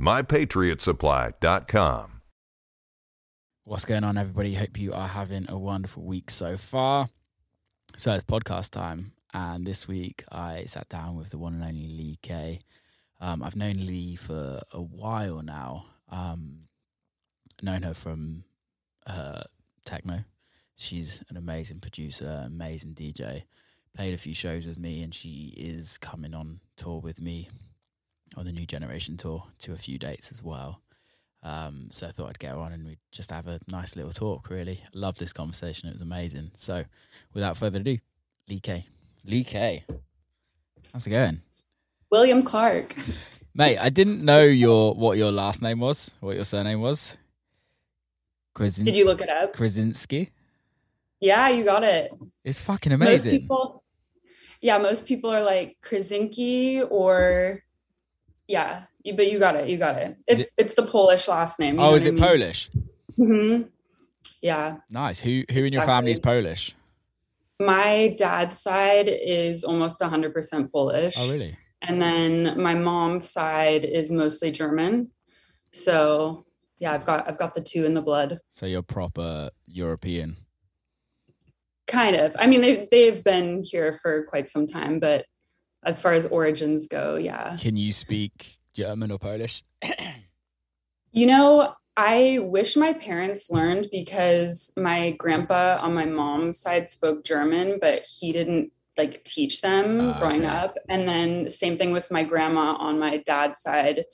mypatriotsupply.com. What's going on, everybody? Hope you are having a wonderful week so far. So it's podcast time, and this week I sat down with the one and only Lee K. Um, I've known Lee for a while now. Um, known her from uh, techno. She's an amazing producer, amazing DJ. Played a few shows with me, and she is coming on tour with me on the New Generation tour to a few dates as well. Um, so I thought I'd get on and we'd just have a nice little talk. Really, love this conversation. It was amazing. So, without further ado, Lee K. Lee K. How's it going? William Clark. Mate, I didn't know your what your last name was, what your surname was. Krasin- Did you look it up? Krasinski. Yeah, you got it. It's fucking amazing. Most people, yeah, most people are like Krasinski or yeah, but you got it. You got it. It's it, it's the Polish last name. Oh, is it I mean? Polish? hmm Yeah. Nice. Who who in your exactly. family is Polish? My dad's side is almost 100% Polish. Oh, really? And then my mom's side is mostly German. So, yeah, I've got I've got the two in the blood. So you're proper European. Kind of. I mean, they they've been here for quite some time, but as far as origins go, yeah. Can you speak German or Polish? you know, I wish my parents learned because my grandpa on my mom's side spoke German, but he didn't like teach them uh, growing okay. up. And then same thing with my grandma on my dad's side.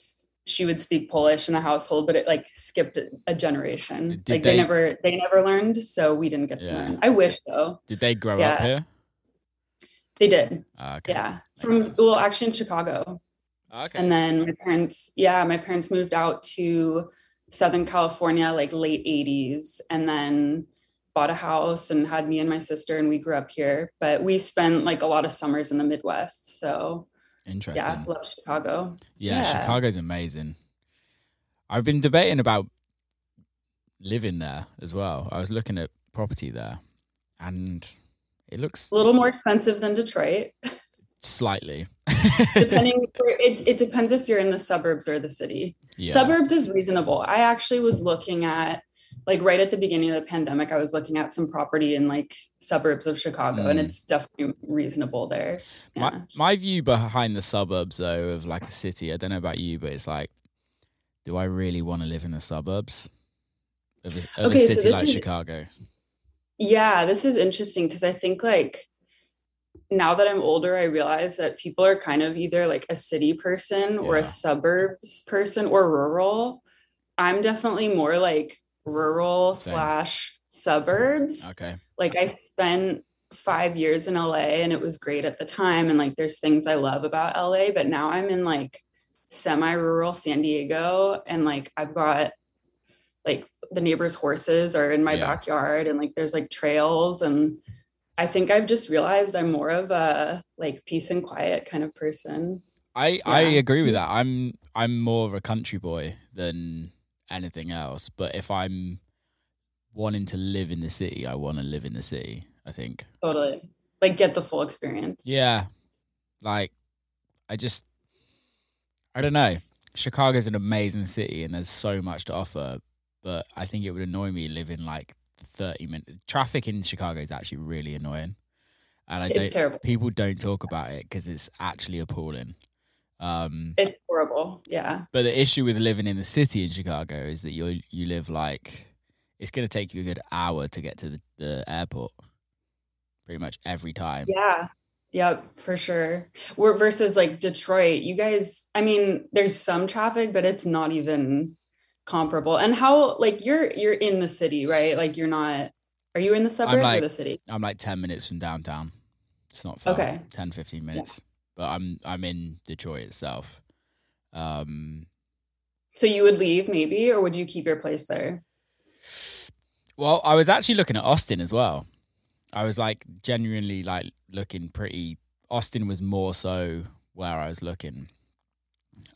She would speak Polish in the household, but it like skipped a generation. Did like they, they, never they never learned, so we didn't get to yeah. learn. I wish though. Did they grow yeah. up here? They did. Uh, okay. Yeah. From sense. well, actually in Chicago. Ah, okay. And then my parents, yeah, my parents moved out to Southern California like late 80s and then bought a house and had me and my sister and we grew up here. But we spent like a lot of summers in the Midwest. So interesting. Yeah, love Chicago. Yeah, yeah, Chicago's amazing. I've been debating about living there as well. I was looking at property there and it looks a little more expensive than Detroit. Slightly. Depending, it, it depends if you're in the suburbs or the city. Yeah. Suburbs is reasonable. I actually was looking at like right at the beginning of the pandemic, I was looking at some property in like suburbs of Chicago, mm. and it's definitely reasonable there. Yeah. My my view behind the suburbs though of like a city, I don't know about you, but it's like, do I really want to live in the suburbs of a, of okay, a city so like is, Chicago? Yeah, this is interesting because I think like now that I'm older, I realize that people are kind of either like a city person yeah. or a suburbs person or rural. I'm definitely more like rural Same. slash suburbs. Okay. Like I spent five years in LA and it was great at the time. And like there's things I love about LA, but now I'm in like semi rural San Diego and like I've got like the neighbors' horses are in my yeah. backyard and like there's like trails and I think I've just realized I'm more of a like peace and quiet kind of person. I yeah. I agree with mm-hmm. that. I'm I'm more of a country boy than anything else, but if I'm wanting to live in the city, I want to live in the city, I think. Totally. Like get the full experience. Yeah. Like I just I don't know. Chicago's an amazing city and there's so much to offer, but I think it would annoy me living like 30 minutes. Traffic in Chicago is actually really annoying. And I it's don't, terrible. people don't talk about it because it's actually appalling. Um, it's horrible. Yeah. But the issue with living in the city in Chicago is that you you live like it's going to take you a good hour to get to the, the airport, pretty much every time. Yeah. Yep, for sure. We're versus like Detroit. You guys, I mean, there's some traffic, but it's not even comparable. And how like you're you're in the city, right? Like you're not are you in the suburbs like- or the city? I'm like 10 minutes from downtown. It's not far. Okay. 10 15 minutes. But I'm I'm in Detroit itself. Um So you would leave maybe, or would you keep your place there? well, I was actually looking at Austin as well. I was like genuinely like looking pretty Austin was more so where I was looking.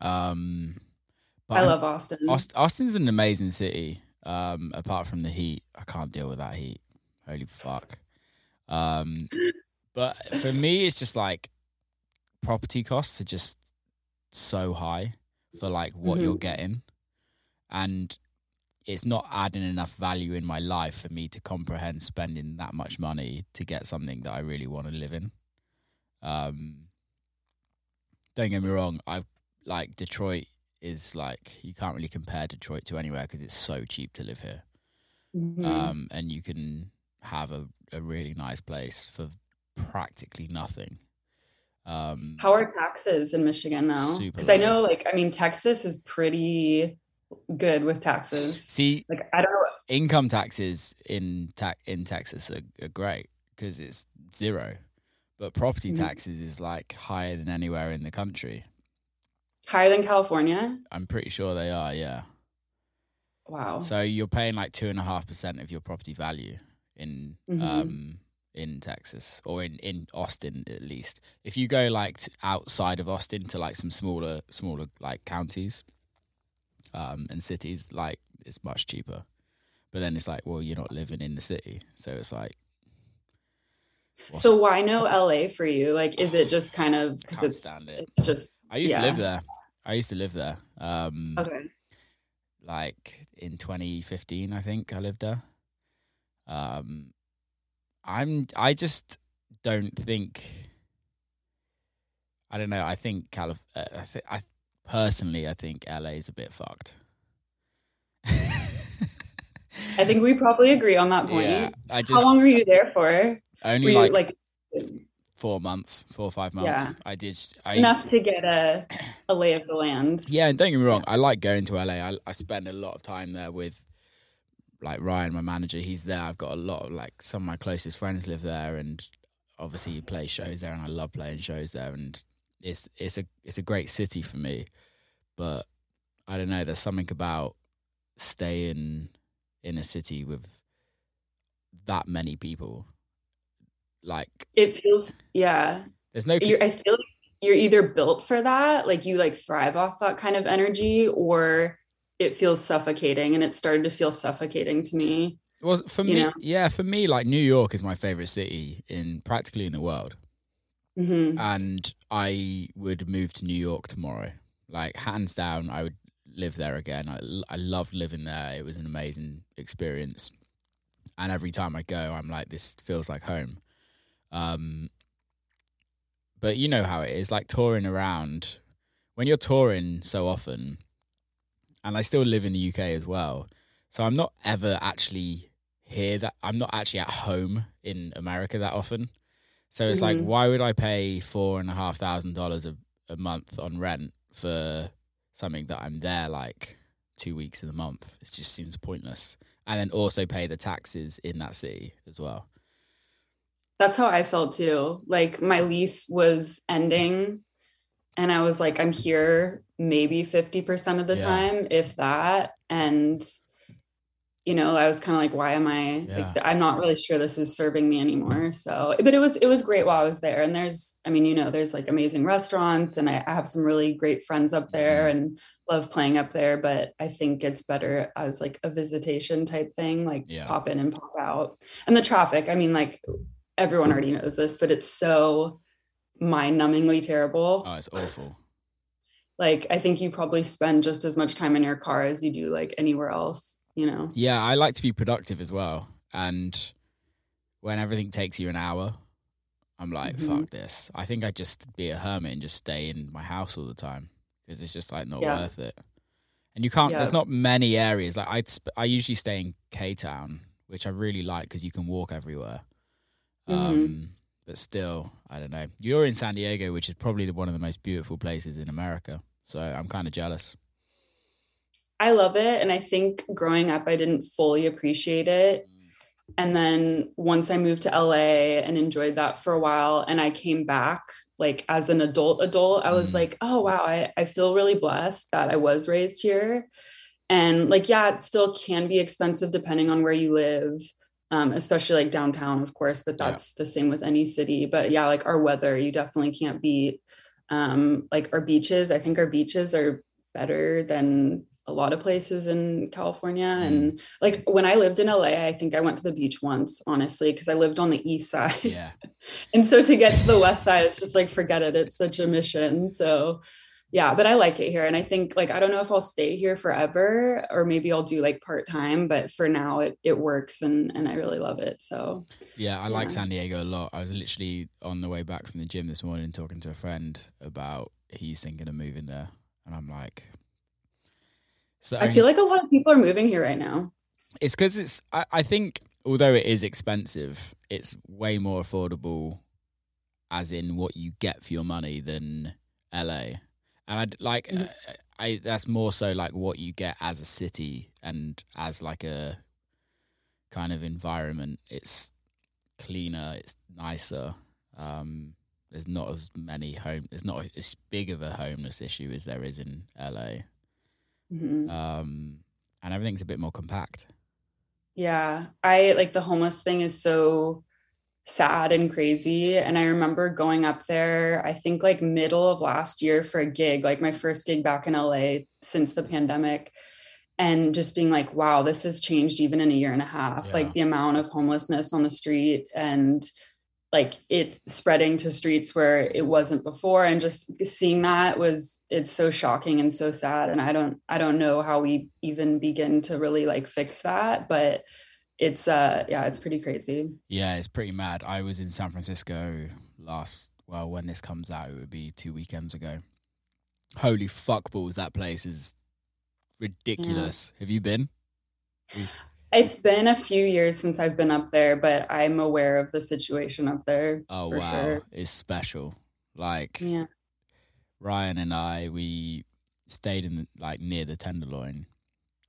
Um but I love Austin. Aust- Austin's an amazing city. Um, apart from the heat, I can't deal with that heat. Holy fuck. Um, but for me, it's just like property costs are just so high for like what you're Mhm. getting, and it's not adding enough value in my life for me to comprehend spending that much money to get something that I really want to live in. Um, don't get me wrong, I've like Detroit is like you can't really compare Detroit to anywhere because it's so cheap to live here. Mhm. Um, and you can have a, a really nice place for practically nothing. Um, How are taxes in Michigan now? Because I know, like, I mean, Texas is pretty good with taxes. see, Like, I don't know. income taxes in ta- in Texas are, are great because it's zero, but property Mhm. taxes is like higher than anywhere in the country. Higher than California? I'm pretty sure they are. Yeah. Wow. So you're paying like two and a half percent of your property value in Mhm. um in Texas or in in Austin at least. If you go like outside of Austin to like some smaller smaller like counties um and cities, like it's much cheaper. But then it's like, well, you're not living in the city, so it's like So why no LA for you? Like, is it just kind of because it's it. it's just I used to live there. I used to live there. Um okay. like in 2015 i think i lived there um i'm i just don't think i don't know i think calif uh, I, th- I personally i think la is a bit fucked I think we probably agree on that point. yeah i How long were you there for? Were only you like, like four months four or five months Yeah. i did i enough to get a a lay of the land? Yeah, and don't get me wrong, I like going to LA. I I spend a lot of time there with like Ryan, my manager. He's there. I've got a lot of like some of my closest friends live there, and obviously he plays shows there, and I love playing shows there. And it's it's a it's a great city for me, but I don't know. There's something about staying in a city with that many people. Like, It feels yeah. there's no. You're, I feel like you're either built for that, like you like thrive off that kind of energy, or it feels suffocating. And it started to feel suffocating to me. Well, for me, know? yeah, for me, like New York is my favorite city in practically in the world, hmm and I would move to New York tomorrow. Like hands down, I would live there again. I, I loved living there. It was an amazing experience, and every time I go, I'm like, this feels like home. Um, but you know how it is, like touring around. When you're touring so often, and I still live in the UK as well, so I'm not ever actually here. That I'm not actually at home in America that often. So it's like, Mhm. why would I pay four and a half thousand dollars a month on rent for something that I'm there like two weeks in the month? It just seems pointless. And then also pay the taxes in that city as well. That's how I felt too. Like my lease was ending, and I was like, I'm here maybe 50% of the Yeah. time, if that. And, you know, I was kind of like, why am I Yeah. like, I'm not really sure this is serving me anymore. So, but it was, it was great while I was there. And there's, I mean, you know, there's like amazing restaurants, and I, I have some really great friends up there Mm-hmm. and love playing up there. But I think it's better as like a visitation type thing, like Yeah. pop in and pop out. And the traffic, I mean, like, everyone already knows this, but it's so mind numbingly terrible. Oh, it's awful. Like, I think you probably spend just as much time in your car as you do like anywhere else, you know? Yeah, I like to be productive as well. And when everything takes you an hour, I'm like, Mhm. fuck this. I think I'd just be a hermit and just stay in my house all the time. because it's just like not Yeah. worth it. And you can't. Yeah. There's not many areas. Like I, sp- I usually stay in K Town, which I really like because you can walk everywhere. Mhm. Um, but still, I don't know. You're in San Diego, which is probably the, one of the most beautiful places in America. So I'm kind of jealous. I love it. And I think growing up, I didn't fully appreciate it. And then once I moved to LA and enjoyed that for a while, and I came back like as an adult, adult, I was Mm. like, oh, wow, I, I feel really blessed that I was raised here. And like, yeah, it still can be expensive depending on where you live, um, especially like downtown, of course, but Yeah. that's the same with any city. But yeah, like our weather, you definitely can't beat. Um, like our beaches, I think our beaches are better than a lot of places in California. And like when I lived in LA, I think I went to the beach once, honestly, because I lived on the east side. Yeah, and so to get to the west side, it's just like forget it. It's such a mission. So yeah, but I like it here. And I think like I don't know if I'll stay here forever or maybe I'll do like part-time, but for now it it works and and I really love it. So yeah. I like San Diego a lot. I was literally on the way back from the gym this morning talking to a friend about he's thinking of moving there, and I'm like, so I feel like a lot of people are moving here right now. It's because it's. I, I think although it is expensive, it's way more affordable, as in what you get for your money than LA. And I'd like, Mhm. uh, I that's more so like what you get as a city and as like a kind of environment. It's cleaner. It's nicer. Um, there's not as many home. There's not as big of a homeless issue as there is in LA. Mhm. Um, and everything's a bit more compact. Yeah, I like the homeless thing is so sad and crazy. And I remember going up there, I think like middle of last year for a gig, like my first gig back in LA since the pandemic, and just being like, wow, this has changed even in a year and a half. Yeah. Like the amount of homelessness on the street and like it spreading to streets where it wasn't before and just seeing that was it's so shocking and so sad and i don't i don't know how we even begin to really like fix that but it's uh yeah it's pretty crazy Yeah, it's pretty mad. I was in San Francisco last. Well, when this comes out, it would be two weekends ago. Holy fuck balls! That place is ridiculous. Have you been? it's been a few years since i've been up there but i'm aware of the situation up there Oh wow, sure. it's special. Like yeah Ryan and I, we stayed in like near the Tenderloin,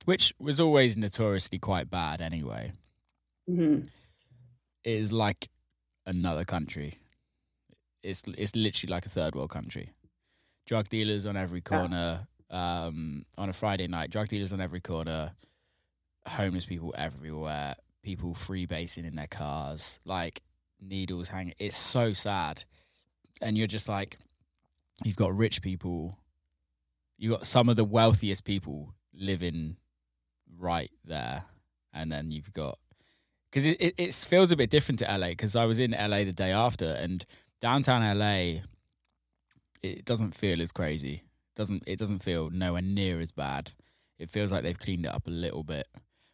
which was always notoriously quite bad anyway. Mhm. It is like another country. It's it's literally like a third world country. Drug dealers on every Yeah. corner. Um, on a Friday night, drug dealers on every corner. Homeless people everywhere. People freebasing in their cars, like needles hanging. It's so sad, and you're just like, you've got rich people. You've got some of the wealthiest people living right there, and then you've got because it, it it feels a bit different to LA because I was in LA the day after and downtown LA it doesn't feel as crazy. Doesn't it doesn't feel nowhere near as bad. It feels like they've cleaned it up a little bit.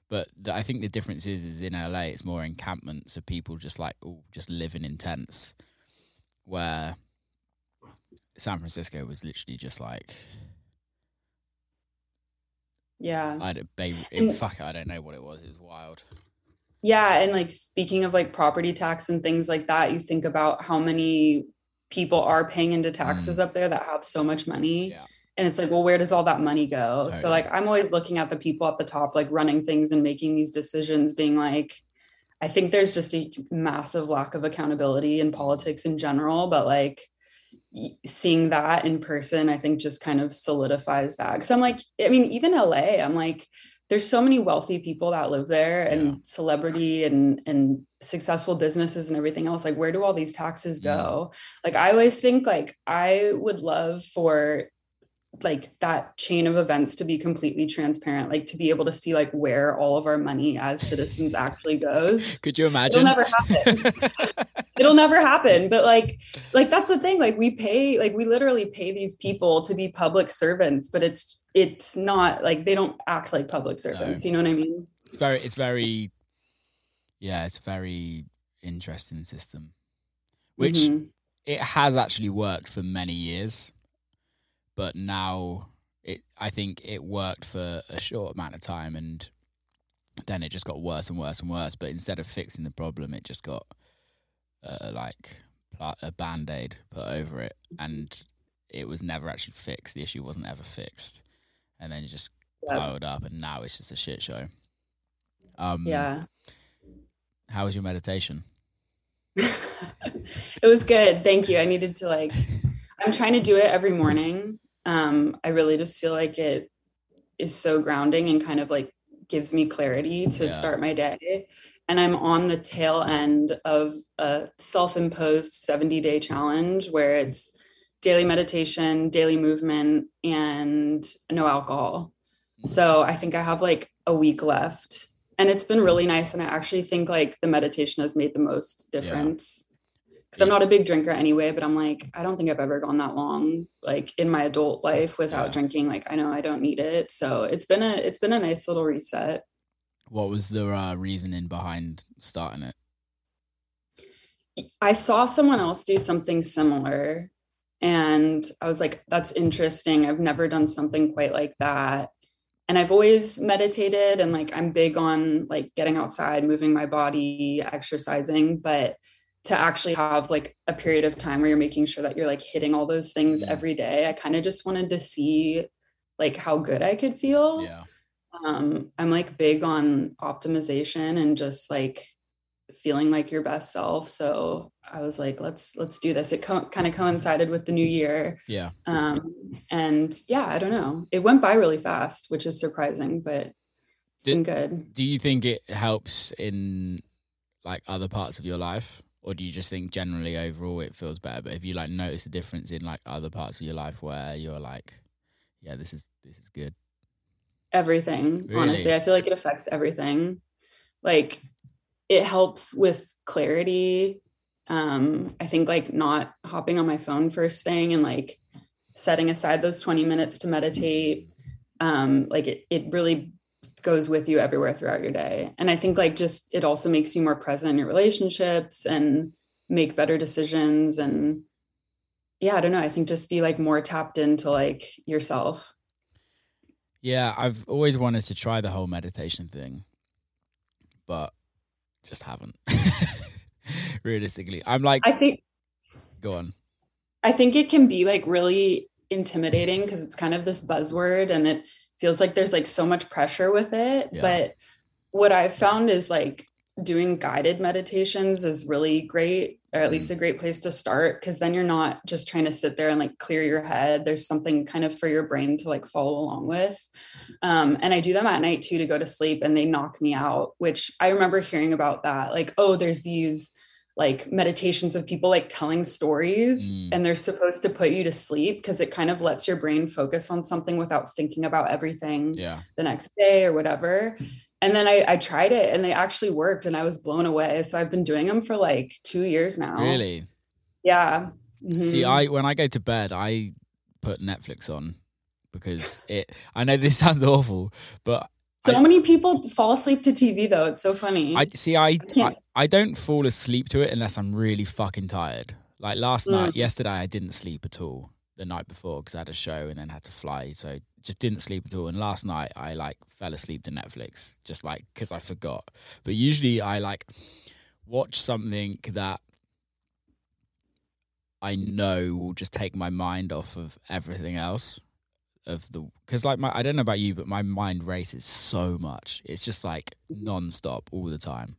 But the, I think the difference is is in LA it's more encampments of people just like oh just living in tents where San Francisco was literally just like yeah I don't, babe, And- fuck I don't know what it was it was wild Yeah, and like speaking of like property tax and things like that, you think about how many people are paying into taxes up there that have so much money. Mm. Yeah. And it's like, well, where does all that money go? Totally. So like I'm always looking at the people at the top, like running things and making these decisions, being like, I think there's just a massive lack of accountability in politics in general, but like seeing that in person, I think just kind of solidifies that. Cause I'm like, I mean, even LA, I'm like, there's so many wealthy people that live there and Yeah. celebrity and and successful businesses and everything else like where do all these taxes go like i always think like i would love for like that chain of events to be completely transparent like to be able to see like where all of our money as citizens actually goes. Could you imagine? It'll never happen. it'll never happen but like like that's the thing like we pay like we literally pay these people to be public servants but it's it's not like they don't act like public servants you know what i mean? It's very it's very yeah it's a very interesting system which Mhm. it has actually worked for many years but now it I think it worked for a short amount of time and then it just got worse and worse and worse. But instead of fixing the problem, it just got uh, like a band aid put over it, and it was never actually fixed. The issue wasn't ever fixed, and then it just yeah. piled up, and now it's just a shit show. Um, yeah. How was your meditation? it was good. Thank you. I needed to like. I'm trying to do it every morning. Um, I really just feel like it is so grounding and kind of like gives me clarity to yeah. start my day. And I'm on the tail end of a self imposed 70 day challenge where it's daily meditation, daily movement, and no alcohol. So I think I have like a week left. And it's been really nice. And I actually think like the meditation has made the most difference. Because. I'm not a big drinker anyway, but I'm like, I don't think I've ever gone that long, like in my adult life without yeah. drinking. Like I know I don't need it. So it's been a it's been a nice little reset. What was the uh, reasoning behind starting it? I saw someone else do something similar and I was like, that's interesting. I've never done something quite like that. And I've always meditated and like I'm big on like getting outside, moving my body, exercising, but to actually have like a period of time where you're making sure that you're like hitting all those things every day, I kind of just wanted to see like how good I could feel. Yeah um, I'm like big on optimization and just like feeling like your best self. So I was like, let's let's do this. It co- kind of coincided with the new year. Yeah. Um, and yeah, I don't know. It went by really fast, which is surprising, but it's do, been good. Do you think it helps in like other parts of your life? Or do you just think generally overall it feels better? But if you like notice a difference in like other parts of your life where you're like, yeah, this is this is good everything really? honestly i feel like it affects everything like it helps with clarity um i think like not hopping on my phone first thing and like setting aside those 20 minutes to meditate um like it, it really goes with you everywhere throughout your day and i think like just it also makes you more present in your relationships and make better decisions and yeah i don't know i think just be like more tapped into like yourself yeah, I've always wanted to try the whole meditation thing, but just haven't. Realistically, I'm like, I think. Go on. I think it can be like really intimidating because it's kind of this buzzword and it feels like there's like so much pressure with it. Yeah. But what I've found is like doing guided meditations is really great or at least mm. a great place to start because then you're not just trying to sit there and like clear your head there's something kind of for your brain to like follow along with um, and i do them at night too to go to sleep and they knock me out which i remember hearing about that like oh there's these like meditations of people like telling stories mm. and they're supposed to put you to sleep because it kind of lets your brain focus on something without thinking about everything yeah. the next day or whatever and then I, I tried it and they actually worked and I was blown away. So I've been doing them for like two years now. Really? Yeah. Mm-hmm. See, I when I go to bed, I put Netflix on because it. I know this sounds awful, but so I, many people fall asleep to TV though. It's so funny. I see. I I, I, don't fall asleep to it unless I'm really fucking tired. Like last mm. night, yesterday, I didn't sleep at all. The night before because I had a show and then had to fly, so just didn't sleep at all. And last night I like fell asleep to Netflix, just like because I forgot. But usually I like watch something that I know will just take my mind off of everything else. Of the because like my I don't know about you, but my mind races so much. It's just like nonstop all the time,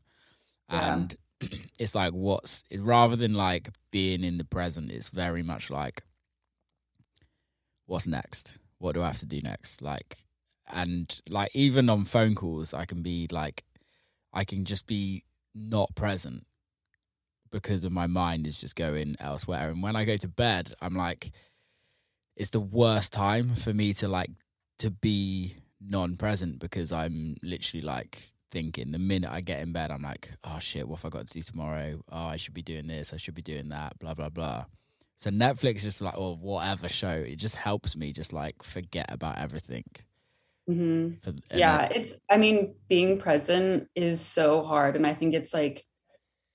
yeah. and it's like what's rather than like being in the present. It's very much like what's next what do I have to do next? Like, and like even on phone calls, I can be like, I can just be not present because of my mind is just going elsewhere. And when I go to bed, I'm like, it's the worst time for me to like to be non-present because I'm literally like thinking the minute I get in bed, I'm like, oh shit, what have I got to do tomorrow? Oh, I should be doing this. I should be doing that. Blah blah blah. So Netflix just like or whatever show, it just helps me just like forget about everything. Mm-hmm. For, yeah, it's. I mean, being present is so hard, and I think it's like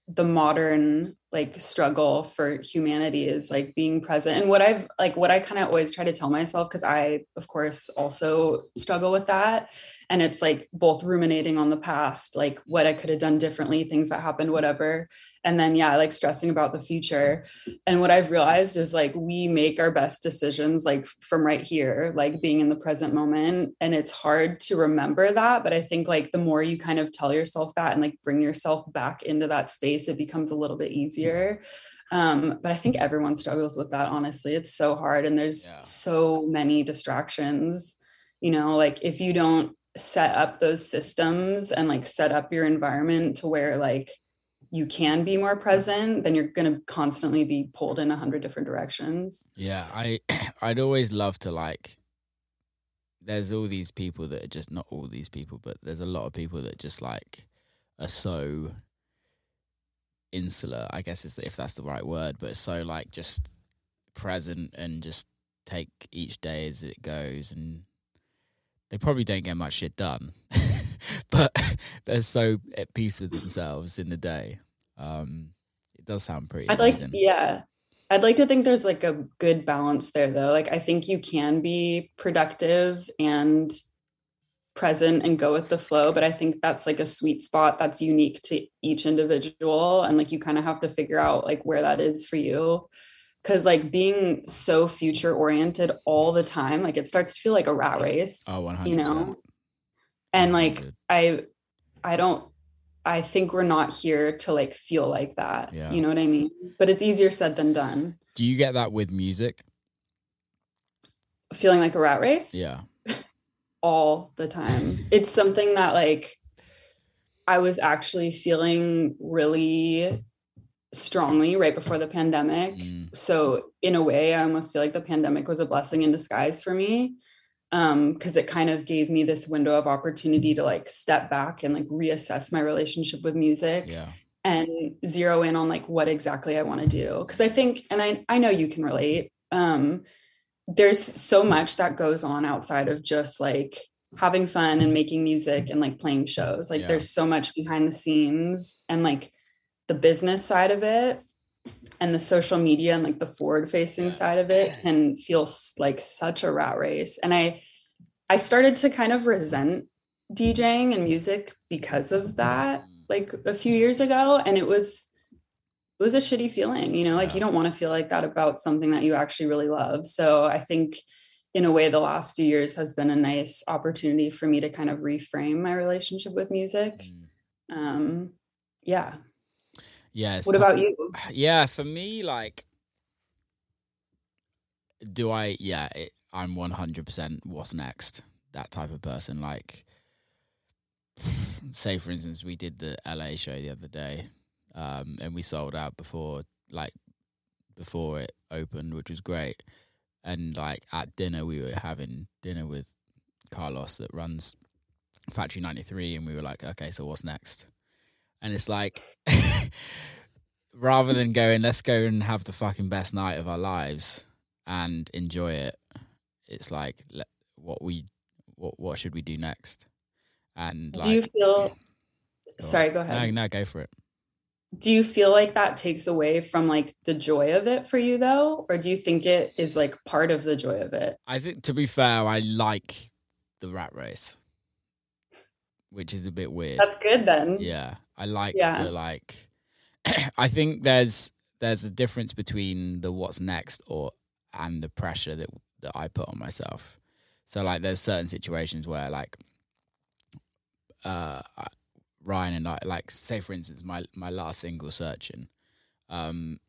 the modern like struggle for humanity is like being present. And what i've like what i kind of always try to tell myself because i of course also struggle with that and it's like both ruminating on the past like what i could have done differently things that happened whatever and then yeah like stressing about the future. And what i've realized is like we make our best decisions like from right here like being in the present moment and it's hard to remember that but i think like the more you kind of tell yourself that and like bring yourself back into that space it becomes a little bit easier easier. Um, but I think everyone struggles with that, honestly. It's so hard and there's yeah. so many distractions. You know, like if you don't set up those systems and like set up your environment to where like you can be more present, then you're going to constantly be pulled in a hundred different directions. Yeah, I I'd always love to like. There's all these people that are just not all these people, but there's a lot of people that just like are so insular, I guess is if that's the right word, but so like just present and just take each day as it goes and they probably don't get much shit done. but they're so at peace with themselves in the day. Um it does sound pretty I'd amazing. like yeah. I'd like to think there's like a good balance there though. Like I think you can be productive and present and go with the flow but i think that's like a sweet spot that's unique to each individual and like you kind of have to figure out like where that is for you. Because like being so future oriented all the time like it starts to feel like a rat race oh 100%. you know? And like i i don't i think we're not here to like feel like that yeah. you know what i mean? But it's easier said than done. Do you get that with music? Feeling like a rat race? Yeah all the time. It's something that like I was actually feeling really strongly right before the pandemic. Mm. So in a way, I almost feel like the pandemic was a blessing in disguise for me. Um, because it kind of gave me this window of opportunity to like step back and like reassess my relationship with music yeah. and zero in on like what exactly I want to do. Cause I think, and I I know you can relate. Um, there's so much that goes on outside of just like having fun and making music and like playing shows. Like yeah. there's so much behind the scenes and like the business side of it and the social media and like the forward facing yeah. side of it can feel like such a rat race. And I I started to kind of resent DJing and music because of that mm. like a few years ago and it was it was a shitty feeling, you know, like yeah. you don't want to feel like that about something that you actually really love. So I think in a way the last few years has been a nice opportunity for me to kind of reframe my relationship with music. Mm. Um yeah. Yeah. What t- about you? Yeah, for me like do I yeah, it, I'm 100% what's next that type of person like say for instance we did the LA show the other day um, and we sold out before like before it opened, which was great. And like at dinner, we were having dinner with Carlos that runs Factory 93, and we were like, okay, so what's next? And it's like, rather than going, let's go and have the fucking best night of our lives and enjoy it, it's like, what we, what, what should we do next? And like, do you feel? Sorry, go ahead. No, no, go for it do you feel like that takes away from like the joy of it for you though? Or do you think it is like part of the joy of it? I think to be fair i like the rat race which is a bit weird. That's good then. Yeah i like yeah. the like i think there's there's a difference between the what's next or and the pressure that that i put on myself. So like there's certain situations where like uh Ryan and I, like, say for instance, my my last single, "Searching," um,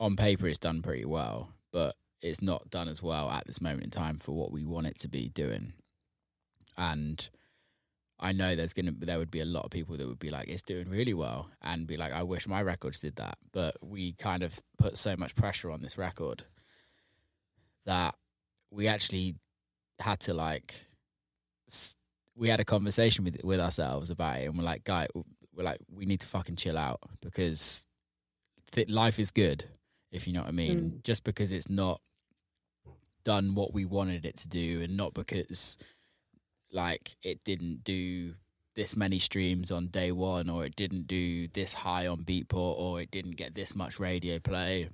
on paper it's done pretty well, but it's not done as well at this moment in time for what we want it to be doing. And I know there's gonna there would be a lot of people that would be like, it's doing really well, and be like, I wish my records did that. But we kind of put so much pressure on this record that we actually had to like we had a conversation with with ourselves about it, and we're like, guy, we're like, we need to fucking chill out because th- life is good, if you know what I mean. Mm. Just because it's not done what we wanted it to do, and not because like it didn't do this many streams on day one, or it didn't do this high on Beatport, or it didn't get this much radio play.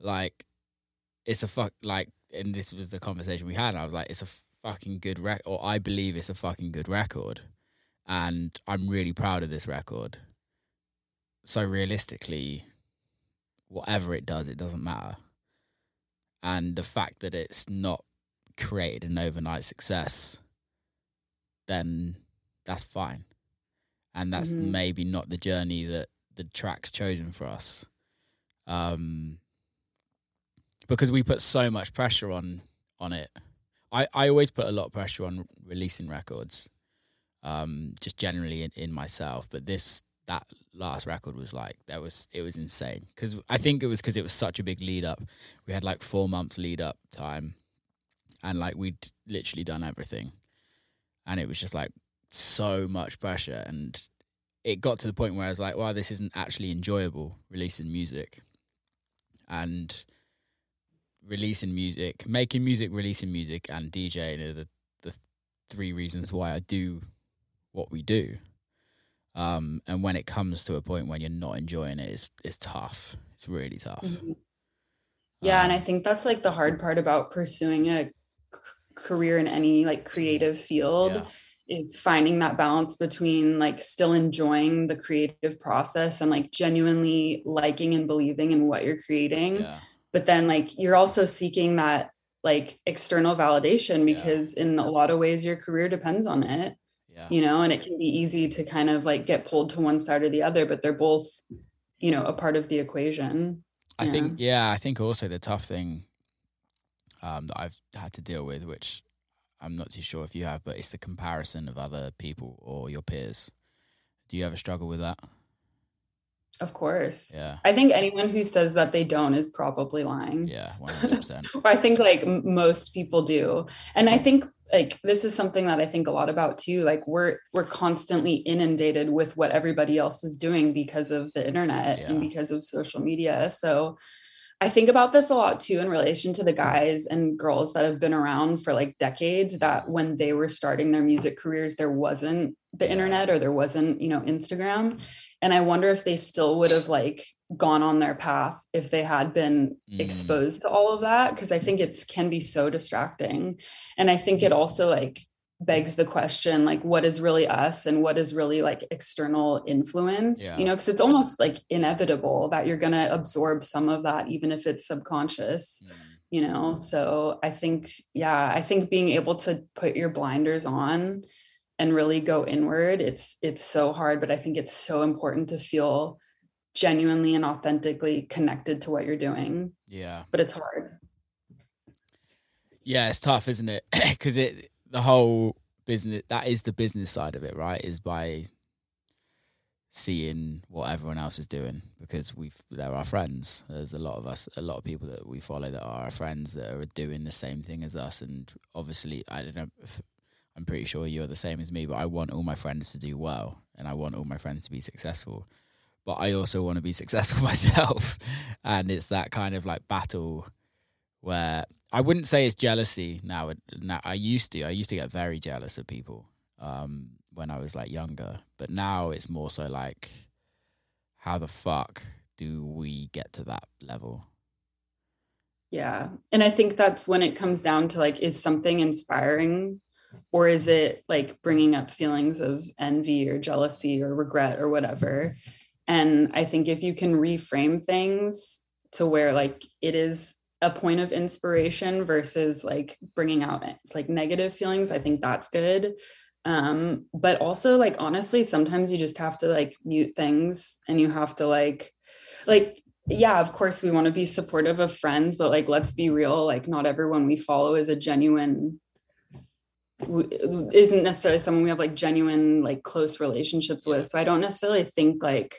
Like, it's a fuck. Like, and this was the conversation we had. I was like, it's a fucking good record, or I believe it's a fucking good record, and I'm really proud of this record. So realistically, whatever it does, it doesn't matter. And the fact that it's not created an overnight success, then that's fine. And that's Mhm. maybe not the journey that the track's chosen for us. Um, because we put so much pressure on on it. I, I always put a lot of pressure on releasing records, um, just generally in, in myself. But this that last record was like that was it was insane because I think it was because it was such a big lead up. We had like four months lead up time, and like we'd literally done everything, and it was just like so much pressure, and it got to the point where I was like, "Wow, this isn't actually enjoyable releasing music," and releasing music, making music, releasing music, and DJing are the the three reasons why I do what we do. Um, and when it comes to a point when you're not enjoying it, it's it's tough. It's really tough. Mhm. Yeah, and Um, I think that's like the hard part about pursuing a c- career in any like creative field Yeah. is finding that balance between like still enjoying the creative process and like genuinely liking and believing in what you're creating, yeah, but then like you're also seeking that like external validation Yeah. because in a lot of ways your career depends on it, yeah, you know, and it can be easy to kind of like get pulled to one side or the other, but they're both, you know, a part of the equation. I yeah. think yeah, I think also the tough thing um, that I've had to deal with, which I'm not too sure if you have, but it's the comparison of other people or your peers. Do you ever struggle with that? Of course. Yeah, I think anyone who says that they don't is probably lying. yeah, one hundred percent. I think like most people do. And I think like this is something that I think a lot about too. Like we're we're constantly inundated with what everybody else is doing because of the internet and because of social media. So I think about this a lot too in relation to the guys and girls that have been around for like decades that when they were starting their music careers there wasn't the internet or there wasn't, you know, Instagram. And I wonder if they still would have like gone on their path if they had been Mm. exposed to all of that because I think it can be so distracting. And I think it also like begs the question like what is really us and what is really like external influence Yeah. you know because it's almost like inevitable that you're going to absorb some of that even if it's subconscious Mm. you know so i think yeah i think being able to put your blinders on and really go inward it's it's so hard but i think it's so important to feel genuinely and authentically connected to what you're doing Yeah, but it's hard yeah, it's tough, isn't it? Because it the whole business that is the business side of it, right? Is by seeing what everyone else is doing because we've they're our friends. There's a lot of us, a lot of people that we follow that are our friends that are doing the same thing as us. And obviously, I don't know. If, I'm pretty sure you're the same as me, but I want all my friends to do well, and I want all my friends to be successful. But I also want to be successful myself, and it's that kind of like battle where I wouldn't say it's jealousy now. Now I used to. I used to get very jealous of people um, when I was like younger, but now it's more so like, how the fuck do we get to that level? Yeah. And I think that's when it comes down to like, is something inspiring or is it like bringing up feelings of envy or jealousy or regret or whatever? And I think if you can reframe things to where like it is a point of inspiration versus like bringing out like negative feelings, I think that's good. Um, but also like honestly, sometimes you just have to like mute things and you have to like, like yeah, of course we want to be supportive of friends, but like let's be real, like not everyone we follow is a genuine isn't necessarily someone we have like genuine like close relationships with. So I don't necessarily think like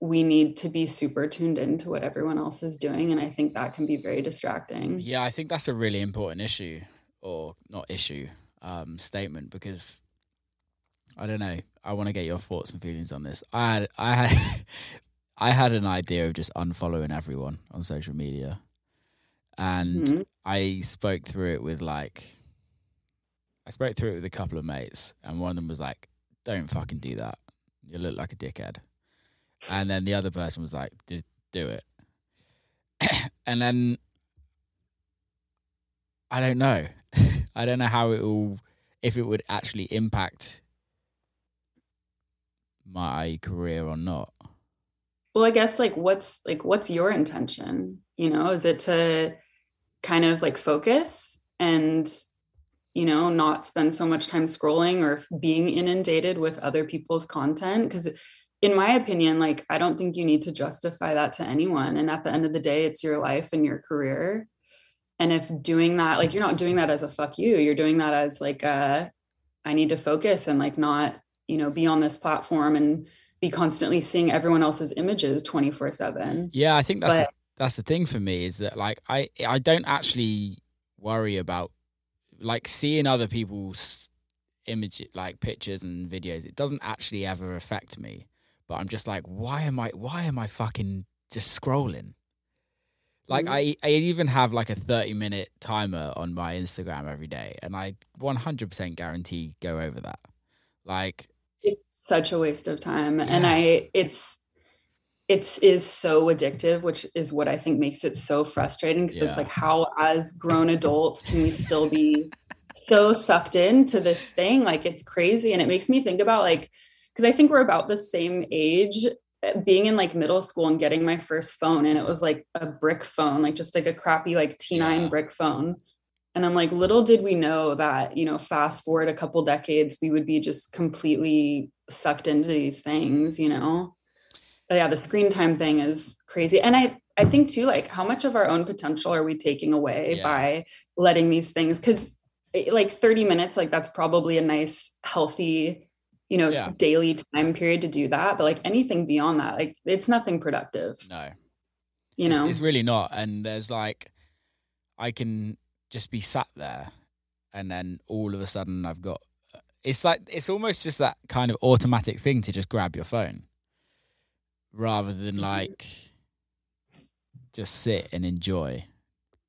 we need to be super tuned into what everyone else is doing and I think that can be very distracting. Yeah, I think that's a really important issue, or not issue, um, statement because I don't know. I want to get your thoughts and feelings on this. I had, I had, I had an idea of just unfollowing everyone on social media, and Mhm. I spoke through it with like I spoke through it with a couple of mates, and one of them was like, "Don't fucking do that. You look like a dickhead." And then the other person was like, "Do do it." and then I don't know. I don't know how it will, if it would actually impact my career or not. Well, I guess like what's like what's your intention? You know, is it to kind of like focus and you know not spend so much time scrolling or being inundated with other people's content because in my opinion like i don't think you need to justify that to anyone and at the end of the day it's your life and your career. And if doing that like you're not doing that as a fuck you you're doing that as like a i need to focus and like not you know be on this platform and be constantly seeing everyone else's images 24 7 yeah i think that's but, the, that's the thing for me is that like i i don't actually worry about like seeing other people's image like pictures and videos it doesn't actually ever affect me but i'm just like why am i why am i fucking just scrolling like mm-hmm. I, I even have like a 30 minute timer on my Instagram every day and I 100% guarantee go over that. Like it's such a waste of time yeah. and I it's it's is so addictive which is what I think makes it so frustrating because yeah. it's like how as grown adults can we still be so sucked into this thing like it's crazy and it makes me think about like because I think we're about the same age eh, being in like middle school and getting my first phone and it was like a brick phone like just like a crappy like T9 yeah. brick phone and I'm like little did we know that you know fast forward a couple decades we would be just completely sucked into these things you know but yeah the screen time thing is crazy and I I think too like how much of our own potential are we taking away yeah. by letting these things cuz eh, like 30 minutes like that's probably a nice healthy you know, yeah. daily time period to do that. But like anything beyond that, like it's nothing productive. No. You know, it's, it's really not. And there's like, I can just be sat there and then all of a sudden I've got, it's like, it's almost just that kind of automatic thing to just grab your phone rather than mm-hmm. like just sit and enjoy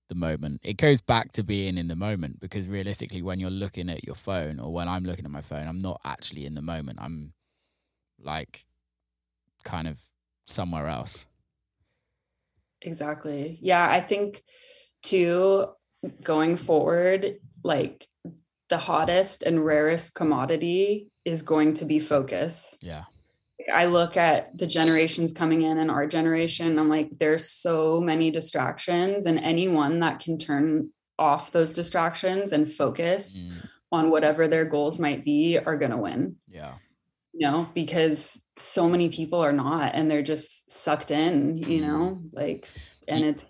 the moment. It goes back to being in the moment because realistically, when you're looking at your phone or when I'm looking at my phone, I'm not actually in the moment. I'm like kind of somewhere else. Exactly. Yeah. I think too, going forward, like the hottest and rarest commodity is going to be focus. Yeah. I look at the generations coming in and our generation, I'm like, there's so many distractions, and anyone that can turn off those distractions and focus mm. on whatever their goals might be are going to win. Yeah. You know, because so many people are not, and they're just sucked in, you mm. know, like, and it's,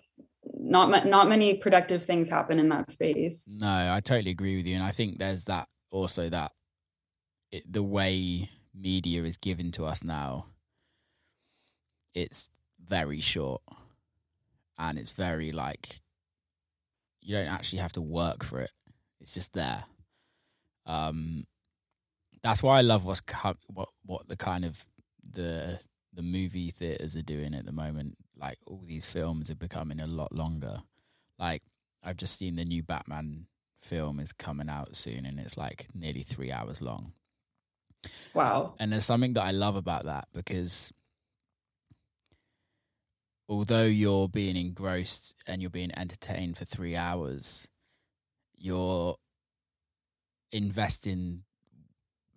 not not many productive things happen in that space. No, I totally agree with you, and I think there's that also that it, the way media is given to us now, it's very short and it's very like you don't actually have to work for it. It's just there. Um, that's why I love what's what what the kind of the the movie theaters are doing at the moment. Like all these films are becoming a lot longer. Like I've just seen the new Batman film is coming out soon, and it's like nearly three hours long. Wow. Um, and there's something that I love about that because although you're being engrossed and you're being entertained for three hours, you're investing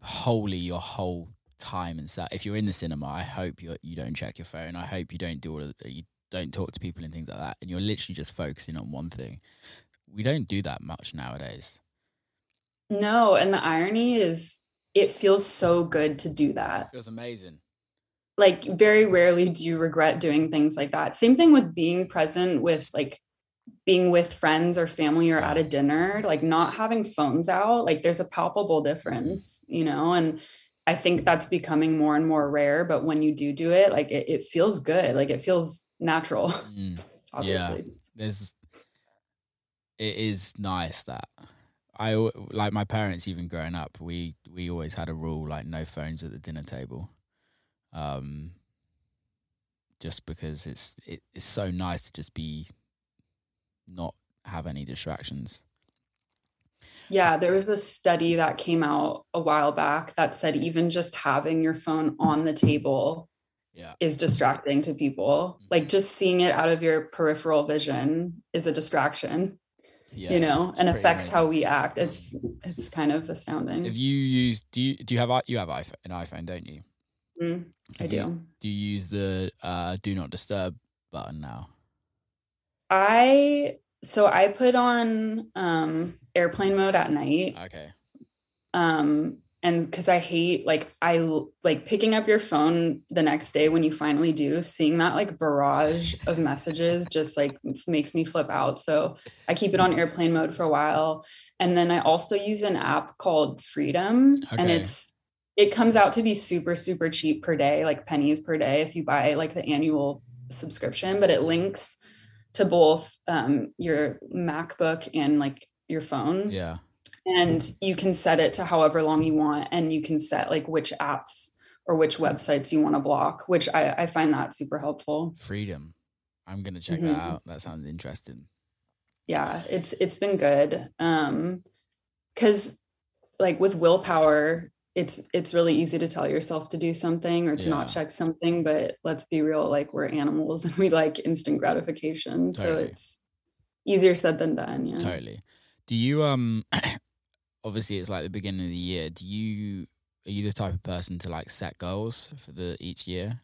wholly your whole time and stuff. If you're in the cinema, I hope you you don't check your phone. I hope you don't do all of, you don't talk to people and things like that. And you're literally just focusing on one thing. We don't do that much nowadays. No, and the irony is it feels so good to do that. It feels amazing. Like very rarely do you regret doing things like that. Same thing with being present with like being with friends or family or at a dinner, like not having phones out, like there's a palpable difference, you know, and I think that's becoming more and more rare, but when you do do it, like it, it feels good. Like it feels natural. Mm. yeah. There's, it is nice that I like my parents even growing up. We we always had a rule like no phones at the dinner table, um, just because it's it, it's so nice to just be not have any distractions. Yeah, there was a study that came out a while back that said even just having your phone on the table Yeah. is distracting to people. Mhm. Like just seeing it out of your peripheral vision is a distraction, Yeah. you know, and affects how we act. It's it's kind of astounding. If you use, do you do you have i- you have iPhone, an iPhone, don't you? Mm, I Have you- do. Do you use the uh, do not disturb button now? I so I put on um airplane mode at night. Okay. um and because i hate like i like picking up your phone the next day when you finally do seeing that like barrage of messages just like makes me flip out. So i keep it on airplane mode for a while. And then i also use an app called freedom and it's it comes out to be super super cheap per day like pennies per day if you buy like the annual subscription but it links to both um, your macbook and like your phone. Yeah. And you can set it to however long you want and you can set like which apps or which websites you want to block which i, I find that super helpful Freedom. I'm gonna check Mhm. that out. That sounds interesting. yeah it's it's been good um because like with willpower it's it's really easy to tell yourself to do something or to not check something but let's be real like we're animals and we like instant gratification so it's easier said than done yeah Totally. Do you um obviously it's like the beginning of the year. Do you are you the type of person to like set goals for the each year?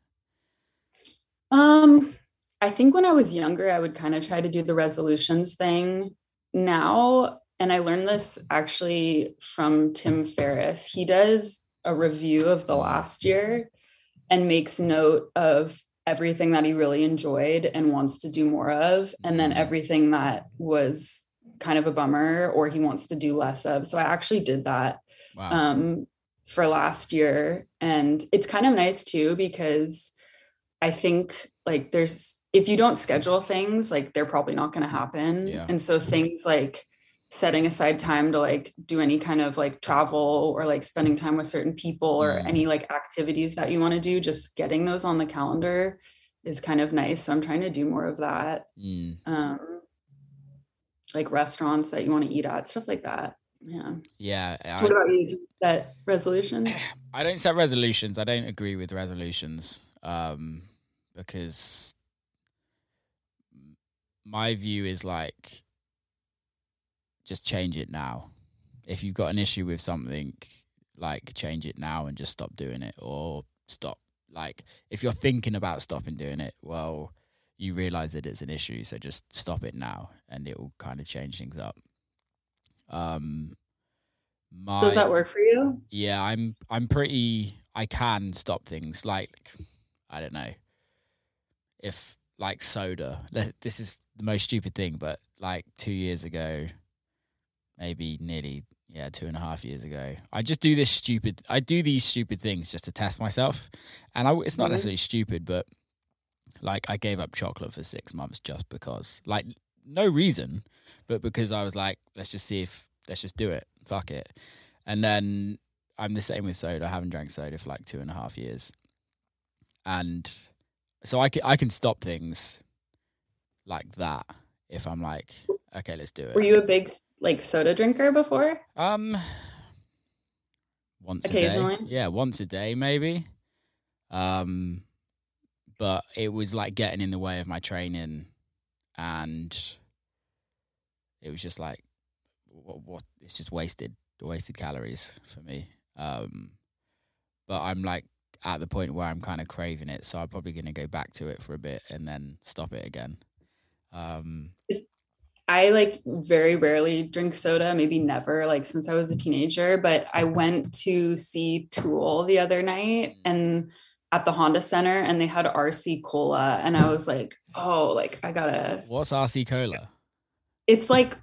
Um, I think when I was younger, I would kind of try to do the resolutions thing. Now, and I learned this actually from Tim Ferriss. He does a review of the last year and makes note of everything that he really enjoyed and wants to do more of, and then everything that was kind of a bummer or he wants to do less of. So I actually did that Wow. um, for last year. And it's kind of nice too, because I think like there's, if you don't schedule things, like they're probably not going to happen. Yeah. And so things like setting aside time to like do any kind of like travel or like spending time with certain people or Mm. any like activities that you want to do, just getting those on the calendar is kind of nice. So I'm trying to do more of that. Mm, Um, like restaurants that you want to eat at, stuff like that. Yeah. yeah. I, What about you? That resolution? I don't set resolutions. I don't agree with resolutions um, because my view is like just change it now. If you've got an issue with something, like change it now and just stop doing it or stop. Like if you're thinking about stopping doing it, well, you realize that it's an issue, so just stop it now and it will kind of change things up. Um, my, Does that work for you? yeah, I'm I'm pretty I can stop things like I don't know. If like soda, this is the most stupid thing, but like 2 years ago maybe nearly yeah, two and a half years ago. I just do this stupid I do these stupid things just to test myself. And I it's not Mhm. necessarily stupid, but like I gave up chocolate for 6 months just because like no reason, but because I was like let's just see if let's just do it. Fuck it. And then I'm the same with soda. I haven't drank soda for like two and a half years. And so I can, I can stop things like that if I'm like, okay, let's do it. Were you a big like soda drinker before? Um, once a Occasionally? day. Yeah, once a day maybe. Um, but it was like getting in the way of my training, and it was just like, what? what it's just wasted, wasted calories for me. Um, but I'm like at the point where I'm kind of craving it, so I'm probably gonna go back to it for a bit and then stop it again. Um, I like very rarely drink soda, maybe never, like since I was a teenager. But I went to see Tool the other night and at the Honda Center, and they had RC Cola. And I was like, oh, like I gotta, what's RC Cola? it's like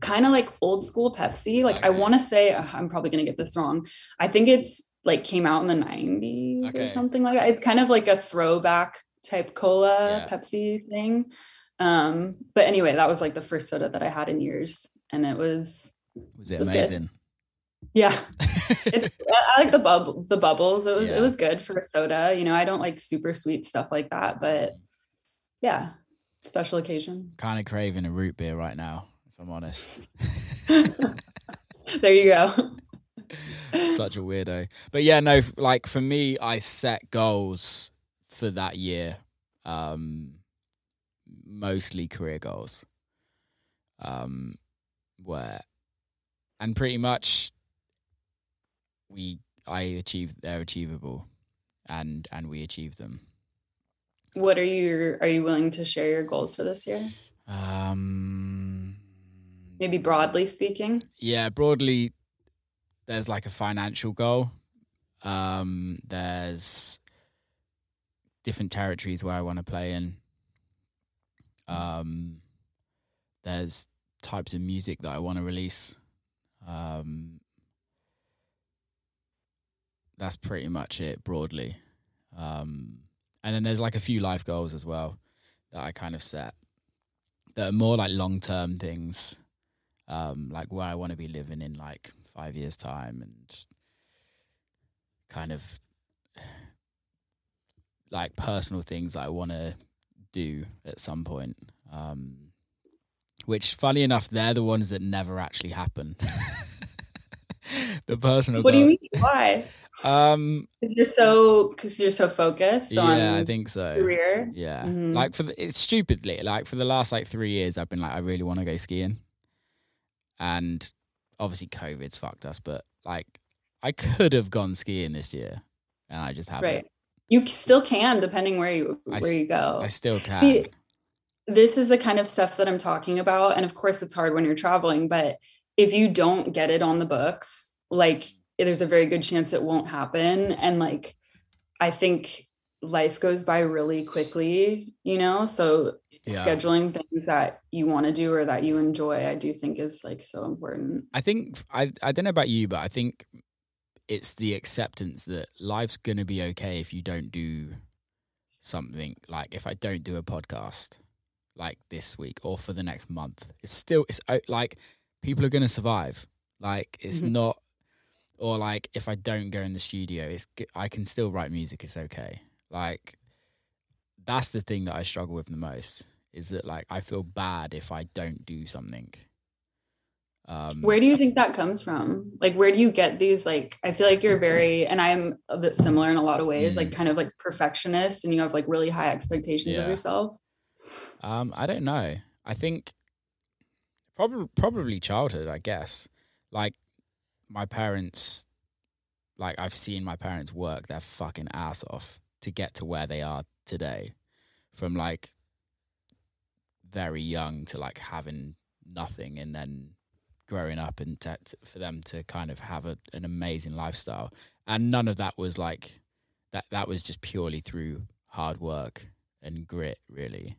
kind of like old school Pepsi. Like I want to say, ugh, I'm probably gonna get this wrong. I think it's like came out in the 90s Okay. or something like that. It's kind of like a throwback type cola Yeah. Pepsi thing. Um, but anyway, that was like the first soda that I had in years, and it was Was it was good. Yeah. I like the bubble, the bubbles. It was Yeah. it was good for a soda. You know, I don't like super sweet stuff like that, but yeah, special occasion. kind of craving a root beer right now, if I'm honest. there you go. Such a weirdo. But yeah, no, like for me, I set goals for that year. Um, mostly career goals. Um, where, and pretty much, we I achieve they're achievable, and and we achieve them. What are you are you willing to share your goals for this year? Um, maybe broadly speaking. Yeah, broadly, there's like a financial goal. Um, there's different territories where I want to play in. Um, there's types of music that I want to release. Um, that's pretty much it broadly. Um, and then there's like a few life goals as well that I kind of set that are more like long term things, um, like where I want to be living in like five years' time and kind of like personal things that I want to do at some point. Um, which, funny enough, they're the ones that never actually happen. the personal. What goal. do you mean? Why? Um, you're so because you're so focused yeah, on. Yeah, I think so. Career. Yeah, mm-hmm. like for the, it's stupidly like for the last like three years, I've been like, I really want to go skiing, and obviously COVID's fucked us, but like I could have gone skiing this year, and I just haven't. Right. You still can, depending where you where you go. I still can. See, this is the kind of stuff that I'm talking about, and of course, it's hard when you're traveling. But if you don't get it on the books, like there's a very good chance it won't happen. And like, I think life goes by really quickly, you know? So yeah. scheduling things that you want to do or that you enjoy, I do think is like so important. I think, I, I don't know about you, but I think it's the acceptance that life's going to be okay if you don't do something like if I don't do a podcast like this week or for the next month. It's still, it's like people are going to survive. Like it's mm-hmm. not or like if I don't go in the studio, it's I can still write music. It's okay. Like that's the thing that I struggle with the most is that like I feel bad if I don't do something. Um, where do you think that comes from? Like, where do you get these? Like, I feel like you're very, and I'm a bit similar in a lot of ways, mm. like kind of like perfectionist, and you have like really high expectations yeah. of yourself. Um, I don't know. I think probably probably childhood. I guess like my parents, like I've seen my parents work their fucking ass off to get to where they are today, from like very young to like having nothing and then growing up and to, for them to kind of have a, an amazing lifestyle. And none of that was like that that was just purely through hard work and grit really.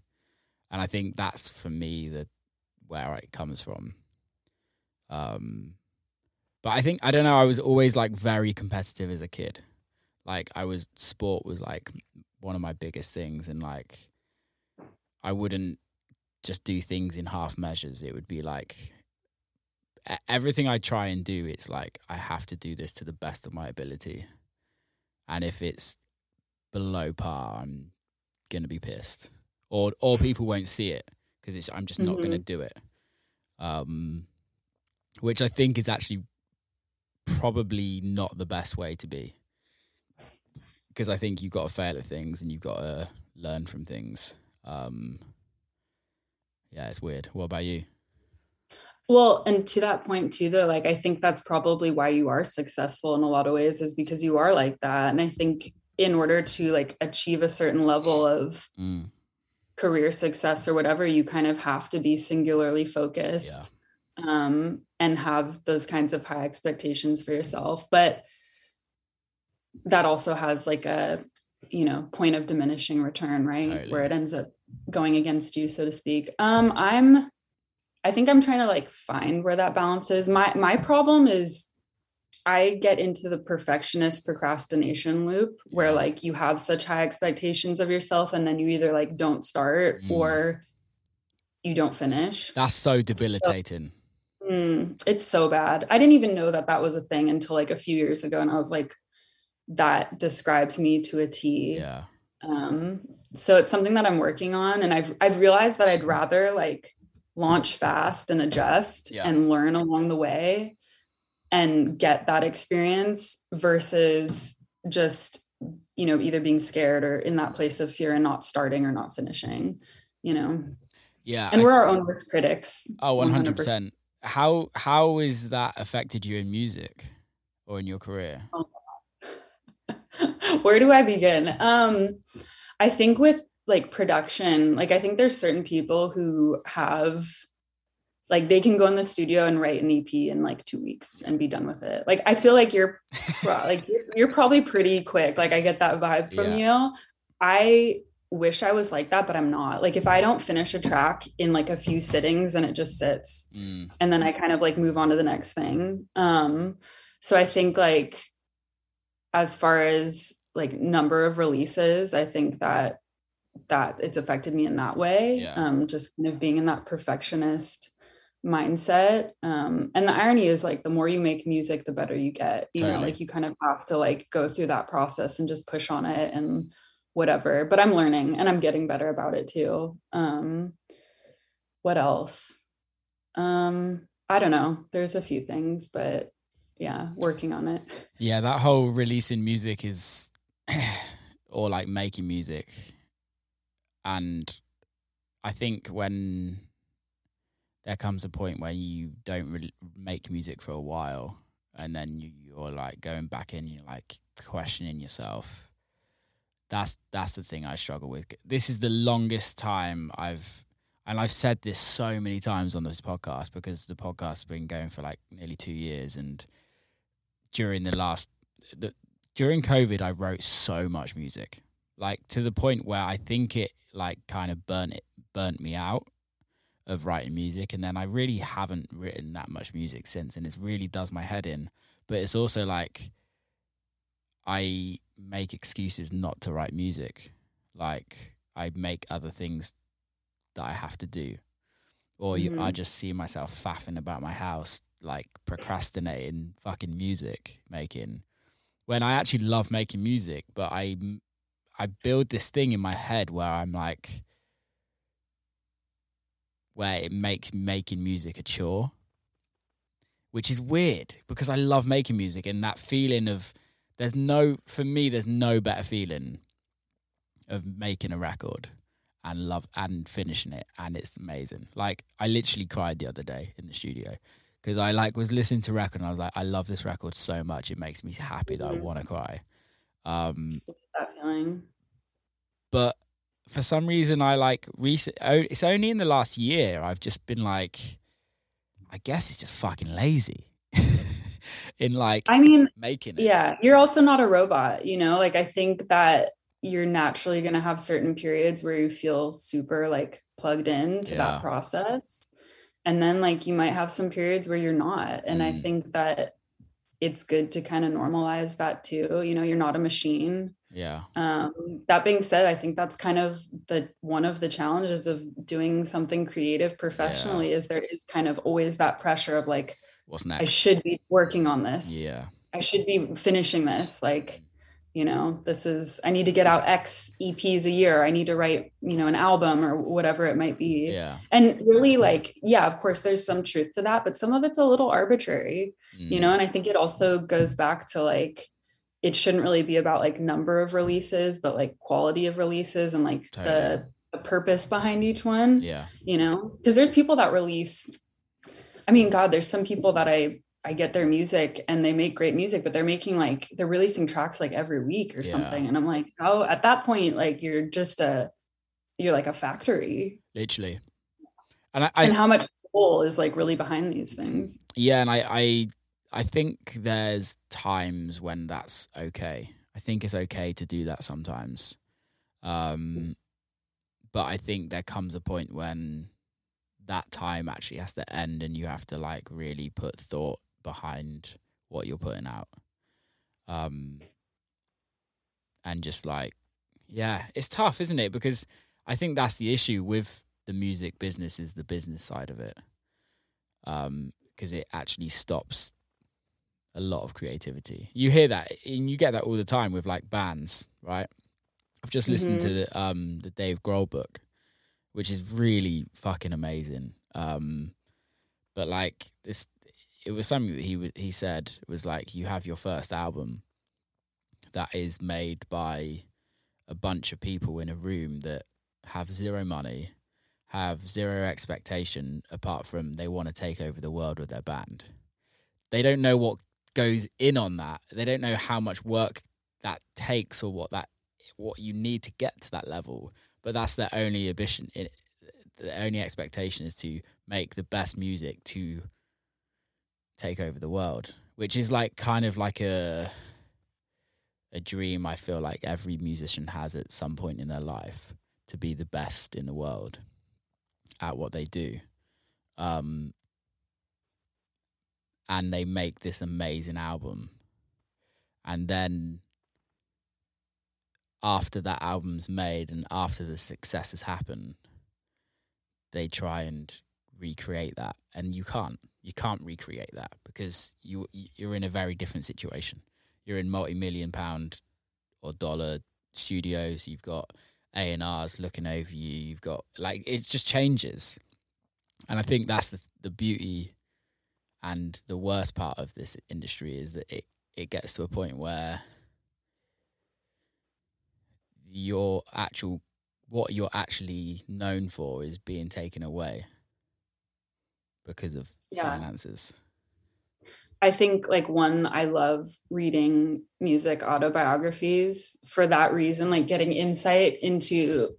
And i think that's for me the where it comes from. Um but I think I don't know. I was always like very competitive as a kid. Like I was sport was like one of my biggest things, and like I wouldn't just do things in half measures. It would be like everything I try and do. It's like I have to do this to the best of my ability, and if it's below par, I'm gonna be pissed, or or people won't see it because I'm just not mm-hmm. gonna do it. Um, which I think is actually probably not the best way to be because I think you've got to fail at things and you've got to learn from things. Um, yeah, it's weird. What about you? Well, and to that point too, though, like I think that's probably why you are successful in a lot of ways is because you are like that. And I think in order to like achieve a certain level of mm. career success or whatever, you kind of have to be singularly focused. Yeah um, and have those kinds of high expectations for yourself. But that also has like a, you know, point of diminishing return, right? Totally. Where it ends up going against you, so to speak. Um, I'm, I think I'm trying to like find where that balance is. My my problem is I get into the perfectionist procrastination loop where like you have such high expectations of yourself and then you either like don't start mm. or you don't finish. That's so debilitating. So, Mm, it's so bad. I didn't even know that that was a thing until like a few years ago. And I was like, that describes me to a T. Yeah. Um, so it's something that I'm working on. And I've, I've realized that I'd rather like launch fast and adjust yeah. and learn along the way and get that experience versus just you know either being scared or in that place of fear and not starting or not finishing you know yeah and we're our own worst critics oh 100%, 100%. How how is that affected you in music or in your career oh. where do i begin um i think with like production like i think there's certain people who have like they can go in the studio and write an EP in like two weeks and be done with it. Like I feel like you're like you're, you're, probably pretty quick. Like I get that vibe from yeah. you. I wish I was like that, but I'm not. Like if I don't finish a track in like a few sittings, then it just sits, mm. and then I kind of like move on to the next thing. Um, so I think like as far as like number of releases, I think that that it's affected me in that way. Yeah. Um, just kind of being in that perfectionist mindset um and the irony is like the more you make music the better you get you totally. know like you kind of have to like go through that process and just push on it and whatever but i'm learning and i'm getting better about it too. Um what else? Um i don't know. There's a few things but yeah working on it. Yeah that whole releasing music is or like making music. And i think when there comes a point where you don't really make music for a while and then you, you're like going back in you're like questioning yourself that's that's the thing i struggle with. This is the longest time i've and i've said this so many times on this podcast because the podcast has been going for like nearly two years and during the last the during covid i wrote so much music like to the point where i think it like kind of burnt it burnt me out of writing music. And then I really haven't written that much music since and it really does my head in. But it's also like I make excuses not to write music like I make other things that I have to do or mm-hmm. you, I mm-hmm. just see myself faffing about my house like procrastinating fucking music making when I actually love making music but I I build this thing in my head where I'm like where it makes making music a chore, which is weird because I love making music and that feeling of there's no for me there's no better feeling of making a record and love and finishing it and it's amazing. Like I literally cried the other day in the studio because I like was listening to record and I was like I love this record so much it makes me happy that I mm-hmm. want to cry. Um that feeling. But for some reason I like recent. It's only in the last year I've just been like, I guess it's just fucking lazy. In like, I mean, making it. Yeah, you're also not a robot. You know, like I think that you're naturally going to have certain periods where you feel super like plugged in to yeah. that process and then like you might have some periods where you're not and mm. i think that it's good to kind of normalize that too you know you're not a machine yeah. Um, that being said, I think that's kind of the one of the challenges of doing something creative professionally yeah. is there is kind of always that pressure of like, what's next? I should be working on this. Yeah. I should be finishing this. Like, you know, this is I need to get out X EPs a year. I need to write, you know, an album or whatever it might be. Yeah. And really like, yeah, of course there's some truth to that, but some of it's a little arbitrary, mm. you know, mm. and I think it also goes back to like it shouldn't really be about like number of releases, but like quality of releases and like the, the purpose behind each one. Yeah. You know, because there's people that release, I mean, God, there's some people that I, I get their music and they make great music, but they're making like, they're releasing tracks like every week or yeah. something. And I'm like, oh, at that point, like you're just a, you're like a factory. Literally. And, I, I, and how much soul is like really behind these things. Yeah. And I, I I think there's times when that's okay. I think it's okay to do that sometimes. Um, but I think there comes a point when that time actually has to end and you have to like really put thought behind what you're putting out. Um, and just like, yeah, it's tough, isn't it? Because I think that's the issue with the music business is the business side of it. Um, because it actually stops a lot of creativity. You hear that, and you get that all the time with like bands, right? I've just listened mm-hmm. to the um the Dave Grohl book, which is really fucking amazing. Um, but like this, it was something that he he said was like you have your first album that is made by a bunch of people in a room that have zero money, have zero expectation apart from they want to take over the world with their band. They don't know what goes in on that. They don't know how much work that takes or what that what you need to get to that level. But that's their only ambition. The only expectation is to make the best music to take over the world, which is like kind of like a a dream I feel like every musician has at some point in their life to be the best in the world at what they do. Um, and they make this amazing album. And then after that album's made and after the success has happened, they try and recreate that. And you can't. You can't recreate that because you you're in a very different situation you're in multi-million pound or dollar studios. You've got A and R's looking over you. You've got like it just changes, and I think that's the the beauty and the worst part of this industry is that it it gets to a point where your actual what you're actually known for is being taken away because of yeah. finances. I think like one, I love reading music autobiographies for that reason, like getting insight into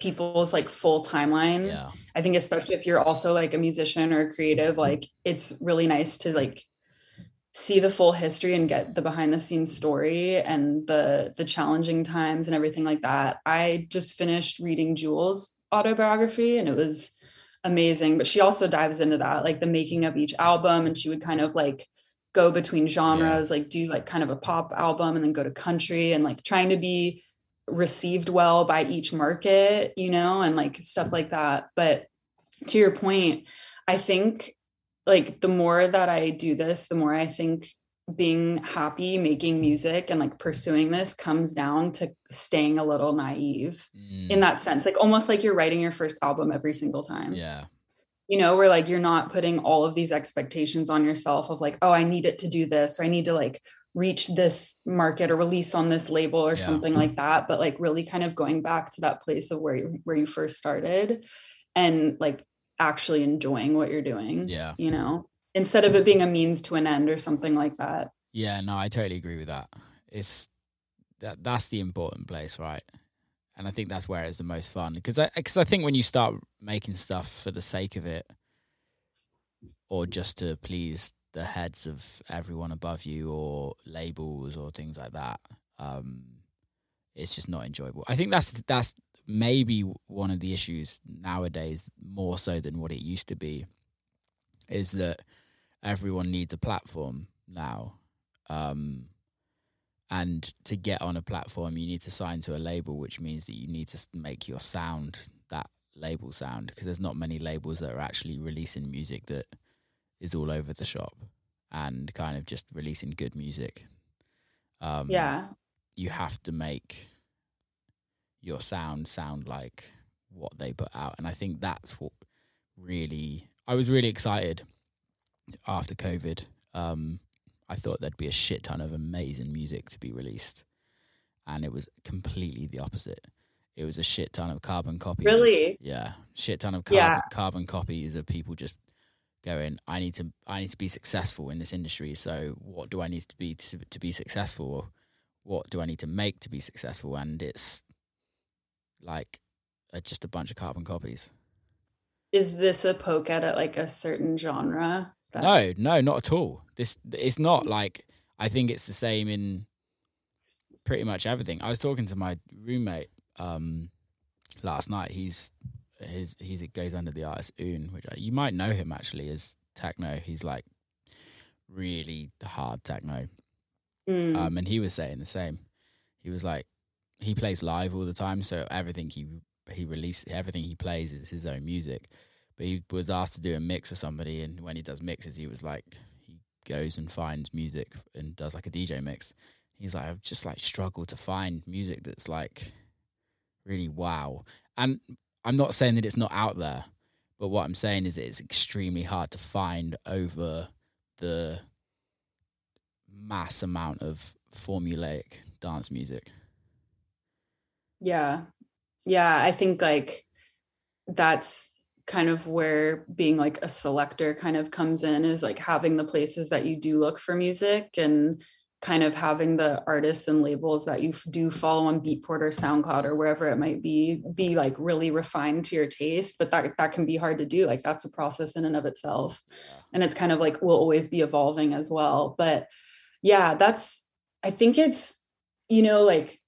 people's like full timeline. Yeah. I think especially if you're also like a musician or a creative, like it's really nice to like see the full history and get the behind the scenes story and the the challenging times and everything like that. I just finished reading Jewel's autobiography and it was amazing but she also dives into that like the making of each album and she would kind of like go between genres yeah. like do like kind of a pop album and then go to country and like trying to be received well by each market you know and like stuff like that but to your point i think like the more that i do this the more i think being happy making music and like pursuing this comes down to staying a little naive mm. in that sense like almost like you're writing your first album every single time yeah you know where like you're not putting all of these expectations on yourself of like oh i need it to do this or i need to like reach this market or release on this label or yeah. something like that but like really kind of going back to that place of where you where you first started and like actually enjoying what you're doing yeah you know instead of it being a means to an end or something like that. Yeah, no, I totally agree with that. It's that that's the important place, right? And I think that's where it's the most fun because I because I think when you start making stuff for the sake of it, or just to please the heads of everyone above you, or labels or things like that, um, it's just not enjoyable. I think that's that's maybe one of the issues nowadays more so than what it used to be, is that everyone needs a platform now. Um, and to get on a platform, you need to sign to a label, which means that you need to make your sound that label sound because there's not many labels that are actually releasing music that is all over the shop and kind of just releasing good music. Um, yeah. You have to make your sound sound like what they put out. And I think that's what really, I was really excited after COVID, um, I thought there'd be a shit ton of amazing music to be released, and it was completely the opposite. It was a shit ton of carbon copies. Really? Yeah, shit ton of carbon, yeah. carbon copies of people just going. I need to. I need to be successful in this industry. So, what do I need to be to, to be successful? Or what do I need to make to be successful? And it's like uh, just a bunch of carbon copies. Is this a poke at it, like a certain genre? That. No, no, not at all. This it's not like I think it's the same in pretty much everything. I was talking to my roommate um, last night. He's his he's it goes under the artist Un, which I, you might know him actually as techno. He's like really hard techno. Mm. Um, and he was saying the same. He was like he plays live all the time, so everything he he releases, everything he plays is his own music but he was asked to do a mix for somebody, and when he does mixes, he was like, he goes and finds music and does like a DJ mix. He's like, I've just like struggled to find music that's like really wow. And I'm not saying that it's not out there, but what I'm saying is it's extremely hard to find over the mass amount of formulaic dance music. Yeah. Yeah, I think like that's kind of where being like a selector kind of comes in is like having the places that you do look for music and kind of having the artists and labels that you do follow on Beatport or SoundCloud or wherever it might be be like really refined to your taste but that that can be hard to do like that's a process in and of itself and it's kind of like will always be evolving as well but yeah that's I think it's you know like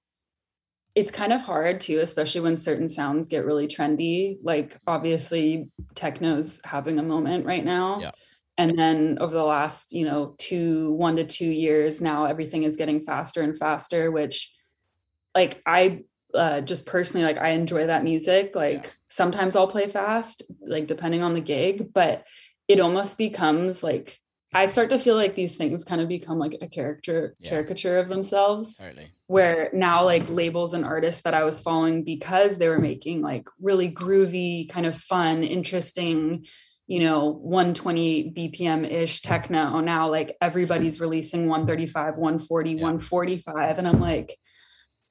it's kind of hard too, especially when certain sounds get really trendy. Like obviously techno's having a moment right now. Yeah. And then over the last, you know, two, one to two years now, everything is getting faster and faster, which like I uh, just personally like I enjoy that music. Like Yeah. sometimes I'll play fast, like depending on the gig, but it almost becomes like I start to feel like these things kind of become like a character Yeah. caricature of themselves Totally. where now like labels and artists that I was following because they were making like really groovy, kind of fun, interesting, you know, 120 BPM ish techno. Now like everybody's releasing 135, 140, Yeah. 145. And I'm like,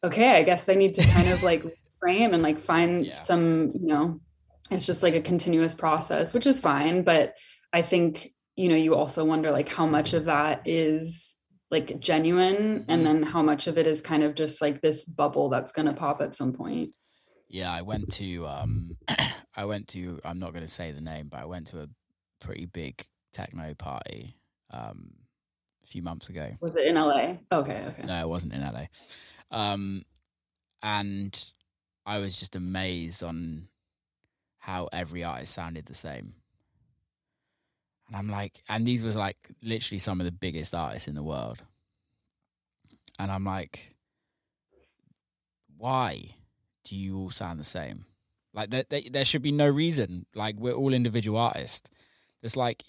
okay, I guess they need to kind of like frame and like find Yeah. some, you know, it's just like a continuous process, which is fine. But I think, you know, you also wonder like how much of that is like genuine and Mhm. then how much of it is kind of just like this bubble that's going to pop at some point. Yeah, I went to um I went to I'm not going to say the name, but I went to a pretty big techno party um a few months ago. Was it in LA? Okay, okay. No, it wasn't in LA. Um and I was just amazed on how every artist sounded the same. And I'm like and these was like literally some of the biggest artists in the world. And I'm like why do you all sound the same? Like there, there, there should be no reason. Like we're all individual artists. It's like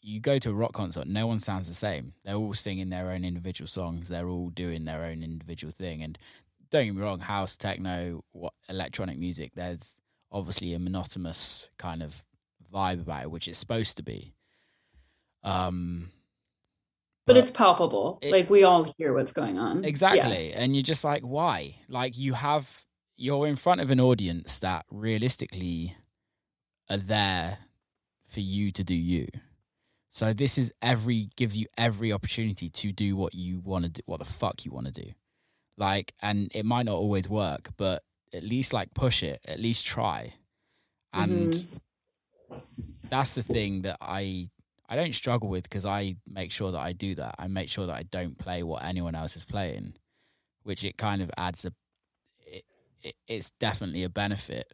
you go to a rock concert, no one sounds the same. They're all singing their own individual songs. They're all doing their own individual thing. And don't get me wrong, house, techno, what electronic music. There's obviously a monotonous kind of vibe about it, which it's supposed to be. Um, But it's palpable. It- like we all hear what's going on. Yeah. Exactly. And you're just like, why? Like you have you're in front of an audience that realistically are there for you to do you. So this is every gives you every opportunity to do what you want to do, what the fuck you want to do. Like and it might not always work, but at least like push it, at least try. And Mhm. That's the thing that I I don't struggle with because I make sure that I do that. I make sure that I don't play what anyone else is playing, which it kind of adds a. It, it, it's definitely a benefit,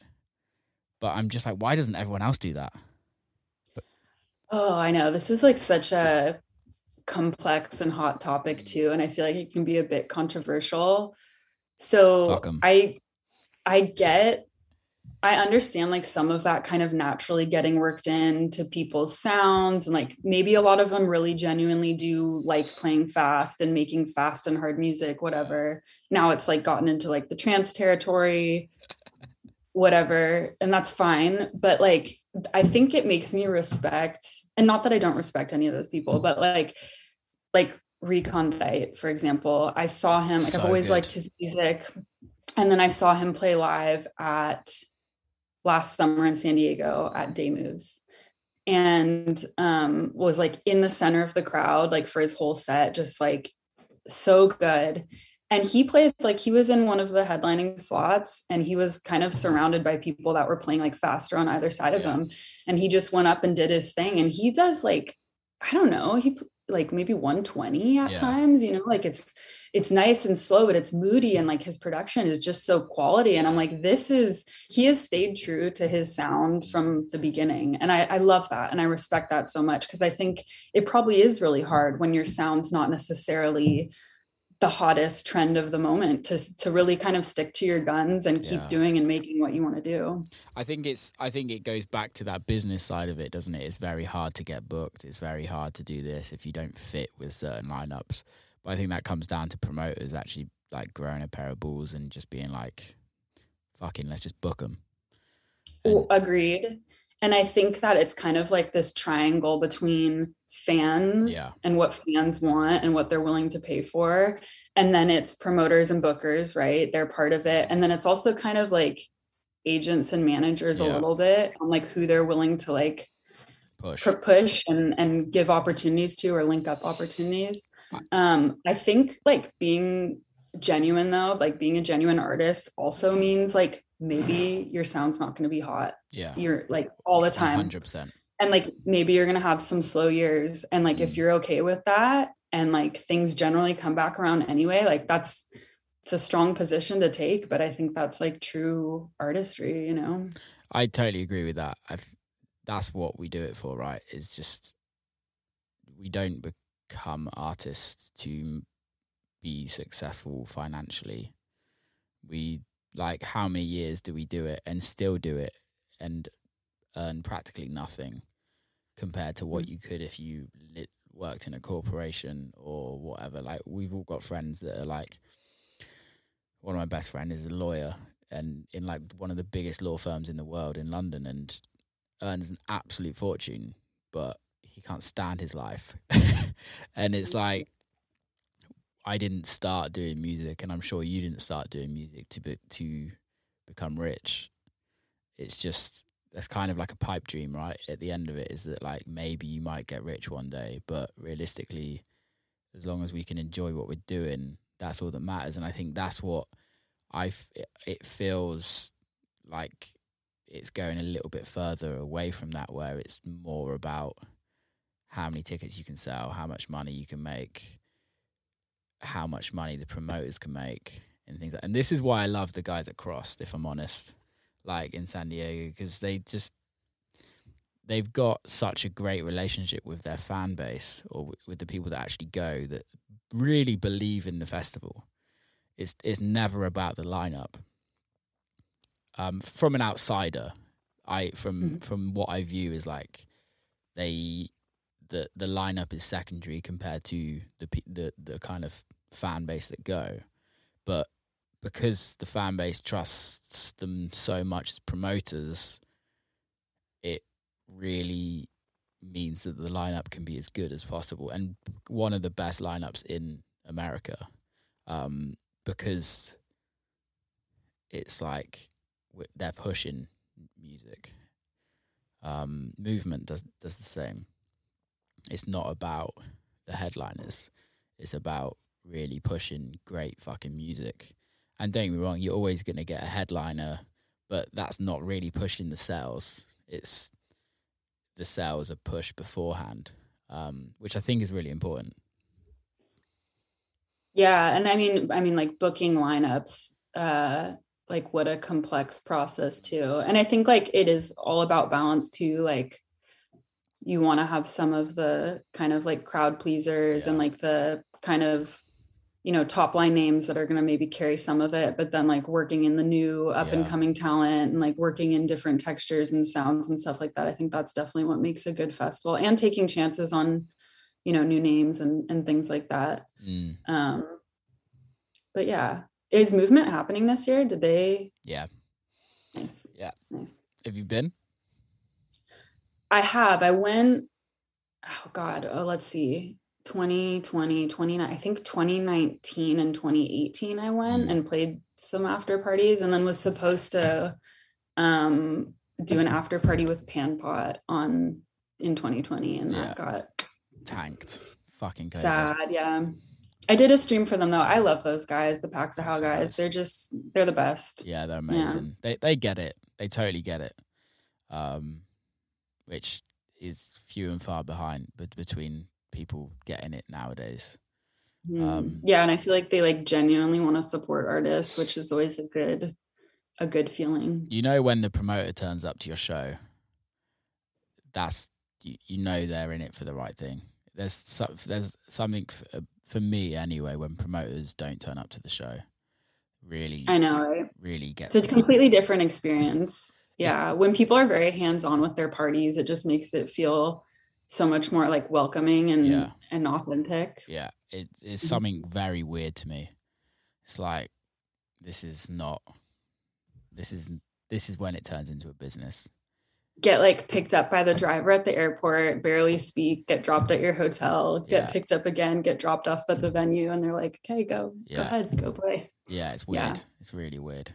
but I'm just like, why doesn't everyone else do that? Oh, I know. This is like such a complex and hot topic too, and I feel like it can be a bit controversial. So I I get I understand like some of that kind of naturally getting worked into people's sounds and like maybe a lot of them really genuinely do like playing fast and making fast and hard music whatever. Now it's like gotten into like the trance territory whatever and that's fine but like I think it makes me respect and not that I don't respect any of those people but like like Recondite for example I saw him like I've always good. liked his music and then I saw him play live at last summer in San Diego at Day Moves and um was like in the center of the crowd like for his whole set just like so good. And he plays like he was in one of the headlining slots and he was kind of surrounded by people that were playing like faster on either side of Yeah. him. And he just went up and did his thing. And he does like i don't know he like maybe 120 at Yeah. times you know like it's it's nice and slow but it's moody and like his production is just so quality and i'm like this is he has stayed true to his sound from the beginning and i, I love that and i respect that so much because i think it probably is really hard when your sound's not necessarily the hottest trend of the moment to to really kind of stick to your guns and keep Yeah. doing and making what you want to do. I think it's I think it goes back to that business side of it, doesn't it? It's very hard to get booked. It's very hard to do this if you don't fit with certain lineups. But I think that comes down to promoters actually like growing a pair of balls and just being like, "Fucking, let's just book them." Well, agreed. And I think that it's kind of like this triangle between fans Yeah. and what fans want and what they're willing to pay for. And then it's promoters and bookers, right? They're part of it. And then it's also kind of like agents and managers a little bit on like who they're willing to like Push. push and and give opportunities to or link up opportunities. Um, I think like being genuine though, like being a genuine artist also means like maybe your sound's not going to be hot. Yeah. You're like all the time Hundred percent. and like maybe you're gonna have some slow years and like Mm. if you're okay with that and like things generally come back around anyway like that's it's a strong position to take but i think that's like true artistry you know I totally agree with that. I th- that's what we do it for, right? Is just we don't become artists to be successful financially. We like how many years do we do it and still do it and earn practically nothing compared to what mm. you could if you lit, worked in a corporation or whatever. Like we've all got friends that are like one of my best friend is a lawyer and in like one of the biggest law firms in the world in London and earns an absolute fortune, but he can't stand his life. and it's mm. like I didn't start doing music and I'm sure you didn't start doing music to be, to become rich. It's just that's kind of like a pipe dream, right? At the end of it is that like maybe you might get rich one day, but realistically as long as we can enjoy what we're doing, that's all that matters and I think that's what I it feels like it's going a little bit further away from that where it's more about how many tickets you can sell, how much money you can make, how much money the promoters can make and things like and this is why I love the guys at CRSSD if I'm honest like in San Diego because they just they've got such a great relationship with their fan base or with the people that actually go that really believe in the festival it's it's never about the lineup. Um, from an outsider, I from Mhm. from what I view is like they the the lineup is secondary compared to the the the kind of fan base that go, but because the fan base trusts them so much as promoters, it really means that the lineup can be as good as possible and one of the best lineups in America um, because it's like they're pushing music. Um, movement does does the same. It's not about the headliners. It's about really pushing great fucking music. And don't get me wrong, you're always going to get a headliner, but that's not really pushing the sales. It's the sales are pushed beforehand, um, which I think is really important. yeah and i mean i mean like booking lineups uh like what a complex process too and i think like it is all about balance too like you want to have some of the kind of like crowd pleasers and like the kind of you know top line names that are going to maybe carry some of it but then like working in the new up and coming talent and like working in different textures and sounds and stuff like that i think that's definitely what makes a good festival and taking chances on you know new names and and things like that. Mm, um but yeah is movement happening this year? Did they yeah. nice. Yeah. nice. Have you been? I have i went oh god oh let's see 2020 29 i think 2019 and 2018 i went Mm. and played some after parties and then was supposed to um do an after party with Pan-Pot on in 2020 and that got Tanked. Fucking COVID. sad yeah i did a stream for them though i love those guys the Paxahau guys guys. they're just they're the best Yeah, they're amazing. They they get it. They totally get it. Um, which is few and far behind, but between people getting it nowadays. Mm. Um, yeah, and I feel like they like genuinely want to support artists, which is always a good a good feeling. You know when the promoter turns up to your show, that's you, you know they're in it for the right thing. There's some, there's something for, for me anyway when promoters don't turn up to the show. Really, I know, right? really gets It's a completely different experience. Yeah, when people are very hands-on with their parties, it just makes it feel so much more like welcoming and Yeah. and authentic. Yeah, it, it's Mhm. something very weird to me. It's like this is not. This is this is when it turns into a business. get like picked up by the driver at the airport, barely speak, get dropped at your hotel, get Yeah. picked up again, get dropped off at the venue, and they're like, "Okay, go, go ahead, go play." Yeah, it's weird. Yeah. It's really weird.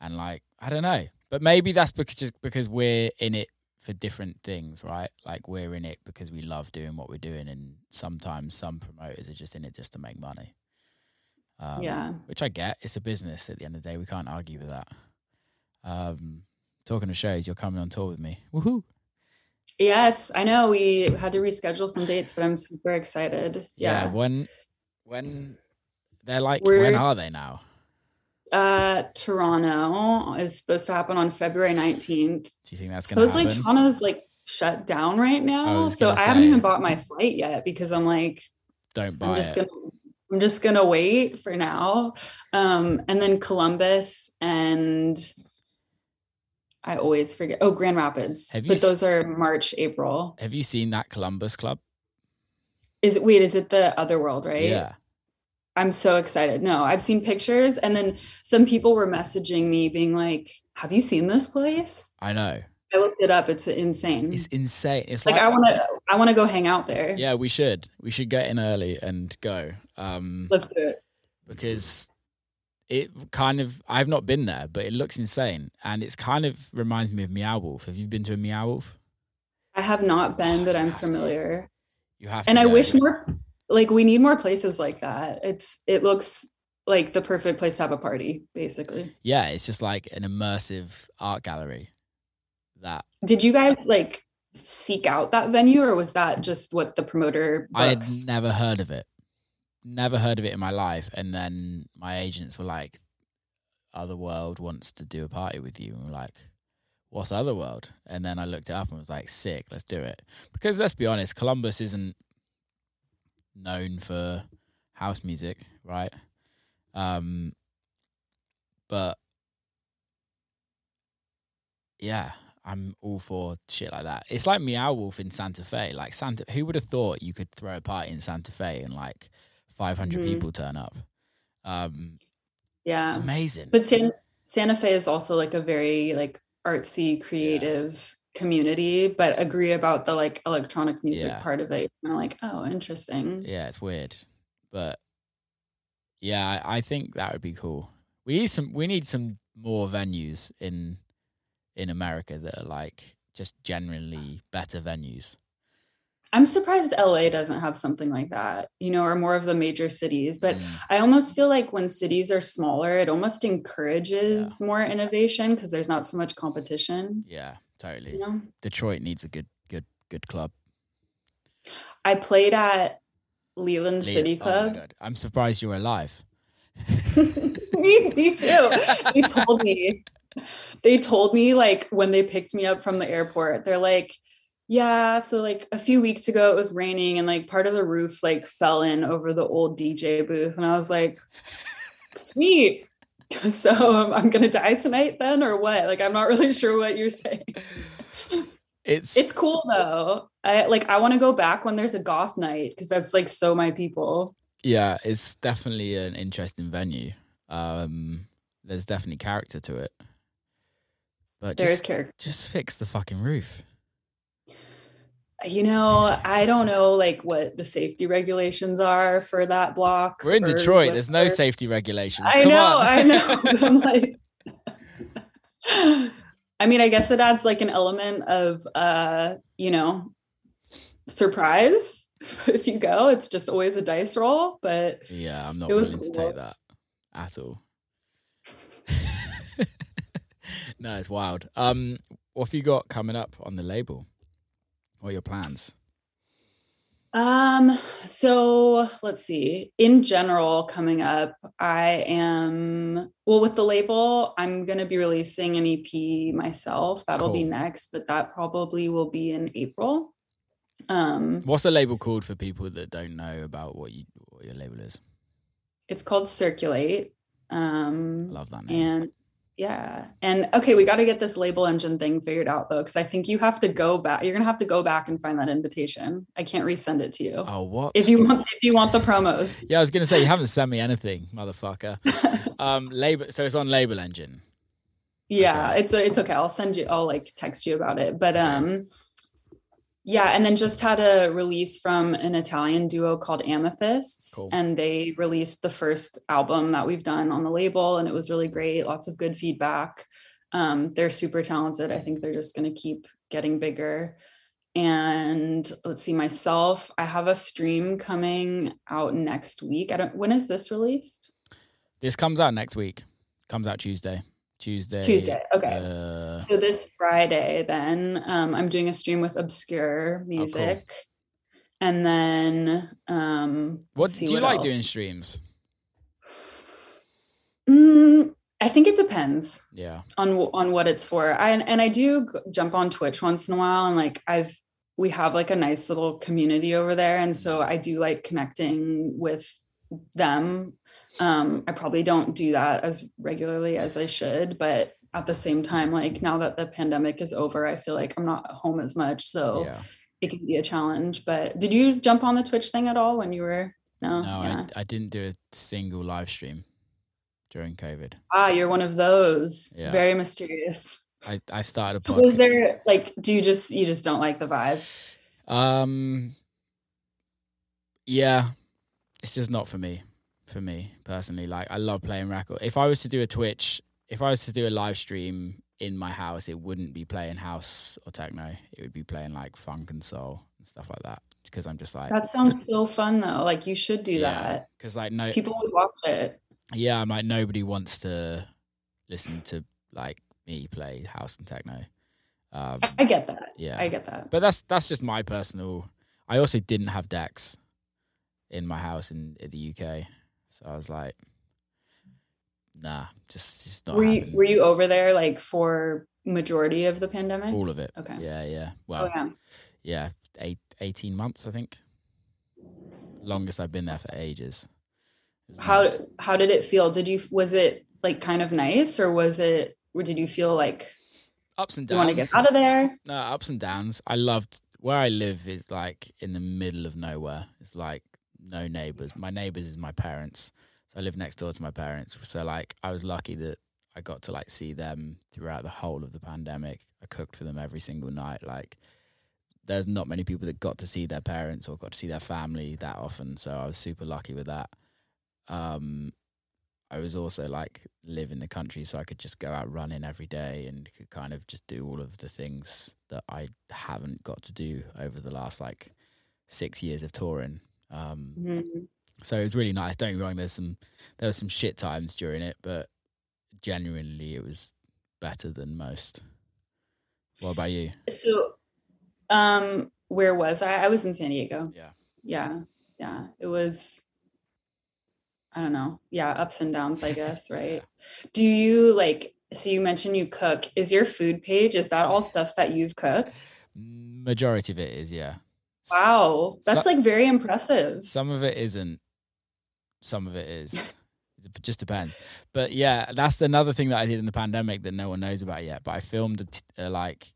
And like, I don't know. But maybe that's because just because we're in it for different things, right? Like we're in it because we love doing what we're doing and sometimes some promoters are just in it just to make money. Um, yeah, Which I get. It's a business at the end of the day. We can't argue with that. Um talking of shows, you're coming on tour with me. Woohoo. yes, I know we had to reschedule some dates, but I'm super excited. Yeah. Yeah, when when they're like when We're- are they now? Uh, Toronto is supposed to happen on February 19th. Do you think that's gonna Supposedly happen? Toronto's like shut down right now, was so I haven't even bought my flight yet because I'm like, Don't buy I'm just it. gonna I'm just gonna wait for now. Um, and then Columbus and I always forget. Oh, Grand Rapids. Have you but those are March, April. Have you seen that Columbus Club? Is it wait, is it the other world, right? Yeah. I'm so excited. No, I've seen pictures and then some people were messaging me being like, Have you seen this place? I know. I looked it up. It's insane. It's insane. It's like, like, I wanna I wanna go hang out there. yeah, we should. We should get in early and go. Um Let's do it. because it kind of I've not been there, but it looks insane. And it's kind of reminds me of Meow Wolf. Have you been to a Meow Wolf? I have not been, Oh, but I'm have to. familiar. You have to and I wish more like we need more places like that. It's it looks like the perfect place to have a party, basically. Yeah, it's just like an immersive art gallery. That Did you guys like seek out that venue or was that just what the promoter I had never heard of it. Never heard of it in my life. And then my agents were like, Otherworld wants to do a party with you. And we're like, What's Otherworld? And then I looked it up and was like, Sick, let's do it. Because let's be honest, Columbus isn't known for house music, right? Um, but yeah, I'm all for shit like that. It's like Meow Wolf in Santa Fe. Like Santa, who would have thought you could throw a party in Santa Fe and like 500 Mhm. people turn up? Um, yeah. it's amazing. But San, Santa Fe is also like a very like artsy, creative community, but agree about the like electronic music Yeah. part of it. Kind of like, oh, interesting. yeah, it's weird, but yeah, I, I think that would be cool. We need some. We need some more venues in in America that are like just generally better venues. I'm surprised LA doesn't have something like that, you know, or more of the major cities. But Mm, I almost feel like when cities are smaller, it almost encourages more innovation because there's not so much competition. yeah, totally. You know, Detroit needs a good, good, good club. I played at Leland Leo- City Oh my Club. God. I'm surprised you're alive. me, me too. They told me, they told me like when they picked me up from the airport, they're like, yeah, so like a few weeks ago it was raining and like part of the roof like fell in over the old DJ booth. And I was like, sweet. So I'm gonna die tonight then, or what? Like I'm not really sure what you're saying. It's It's cool though. I like I want to go back when there's a goth night because that's like so my people. yeah, it's definitely an interesting venue. Um, there's definitely character to it, but There's just character. just fix the fucking roof. You know, I don't know like what the safety regulations are for that block. We're in Detroit. There's no safety regulations. I Come know. I know. but I'm like, I mean, I guess it adds like an element of, uh, you know, surprise if you go. It's just always a dice roll, but yeah, I'm not willing to cool. take that at all. no, it's wild. Um, what have you got coming up on the label? Are your plans? Um, so let's see. In general, coming up, I am well with the label, I'm gonna be releasing an EP myself. That'll be next, but that probably will be in April. Um, What's the label called for people that don't know about what you what your label is? it's called Circulate. Um, Love that name. and yeah, and okay, we got to get this label engine thing figured out though, because I think you have to go back. You're gonna have to go back and find that invitation. I can't resend it to you oh, what? if you want. If you want the promos. yeah, I was gonna say you haven't sent me anything, motherfucker. um, label. So it's on Label Engine. Yeah, Okay. it's it's okay. I'll send you. I'll like text you about it. But um, yeah, and then just had a release from an Italian duo called Amethysts, Cool. and they released the first album that we've done on the label, and it was really great. Lots of good feedback. Um, they're super talented. I think they're just going to keep getting bigger. And let's see, myself, I have a stream coming out next week. I don't. When is this released? This comes out next week. Comes out Tuesday. Tuesday. Tuesday. Okay. Uh, So this Friday, then um, I'm doing a stream with Obscure Music, and then um, what do you like else. doing streams? Mm, I think it depends Yeah. on on what it's for. I and I do jump on Twitch once in a while, and like I've we have like a nice little community over there, and so I do like connecting with them. Um, I probably don't do that as regularly as I should, but at the same time, like now that the pandemic is over, I feel like I'm not home as much, so yeah. it can be a challenge. But did you jump on the Twitch thing at all when you were? No, No, yeah. I, I didn't do a single live stream during COVID. ah, you're one of those. Yeah. Very mysterious. I, I started a podcast. Was there like, do you just you just don't like the vibe? Um, yeah, it's just not for me. For me personally, like I love playing record. If I was to do a Twitch, if I was to do a live stream in my house, it wouldn't be playing house or techno. It would be playing like funk and soul and stuff like that. Because I'm just like, That sounds so fun though. Like you should do that. Because like no, People would watch it. yeah, I'm like nobody wants to listen to like me play house and techno. Um, I get that. yeah, I get that. But that's that's just my personal. I also didn't have decks in my house in, in the UK, so I was like, nah, just just not Were you were you over there like for majority of the pandemic? all of it? Okay. Yeah, yeah. Oh Well, yeah. yeah, eight, 18 months, I think. Longest I've been there for ages. How nice. how did it feel? Did you was it like kind of nice or was it or did you feel like ups and you want to get out of there? No, ups and downs. I loved where I live is like in the middle of nowhere. It's like no neighbors. My neighbors is my parents. So I live next door to my parents. So like I was lucky that I got to like see them throughout the whole of the pandemic. I cooked for them every single night. Like there's not many people that got to see their parents or got to see their family that often. So I was super lucky with that. Um I was also like live in the country, so I could just go out running every day and could kind of just do all of the things that I haven't got to do over the last like six years of touring. Um, Mhm. so it was really nice. Don't get me wrong. There's some there were some shit times during it, but genuinely it was better than most. What about you? So um where was I? I was in San Diego. Yeah. Yeah. Yeah. It was I don't know. Yeah, ups and downs, I guess, right? Do you like so you mentioned you cook. Is your food page is that all stuff that you've cooked? Majority of it is yeah. Wow. That's like very impressive. Some of it isn't. Some of it is. It just depends. But yeah, that's another thing that I did in the pandemic that no one knows about yet. But I filmed a t- uh, like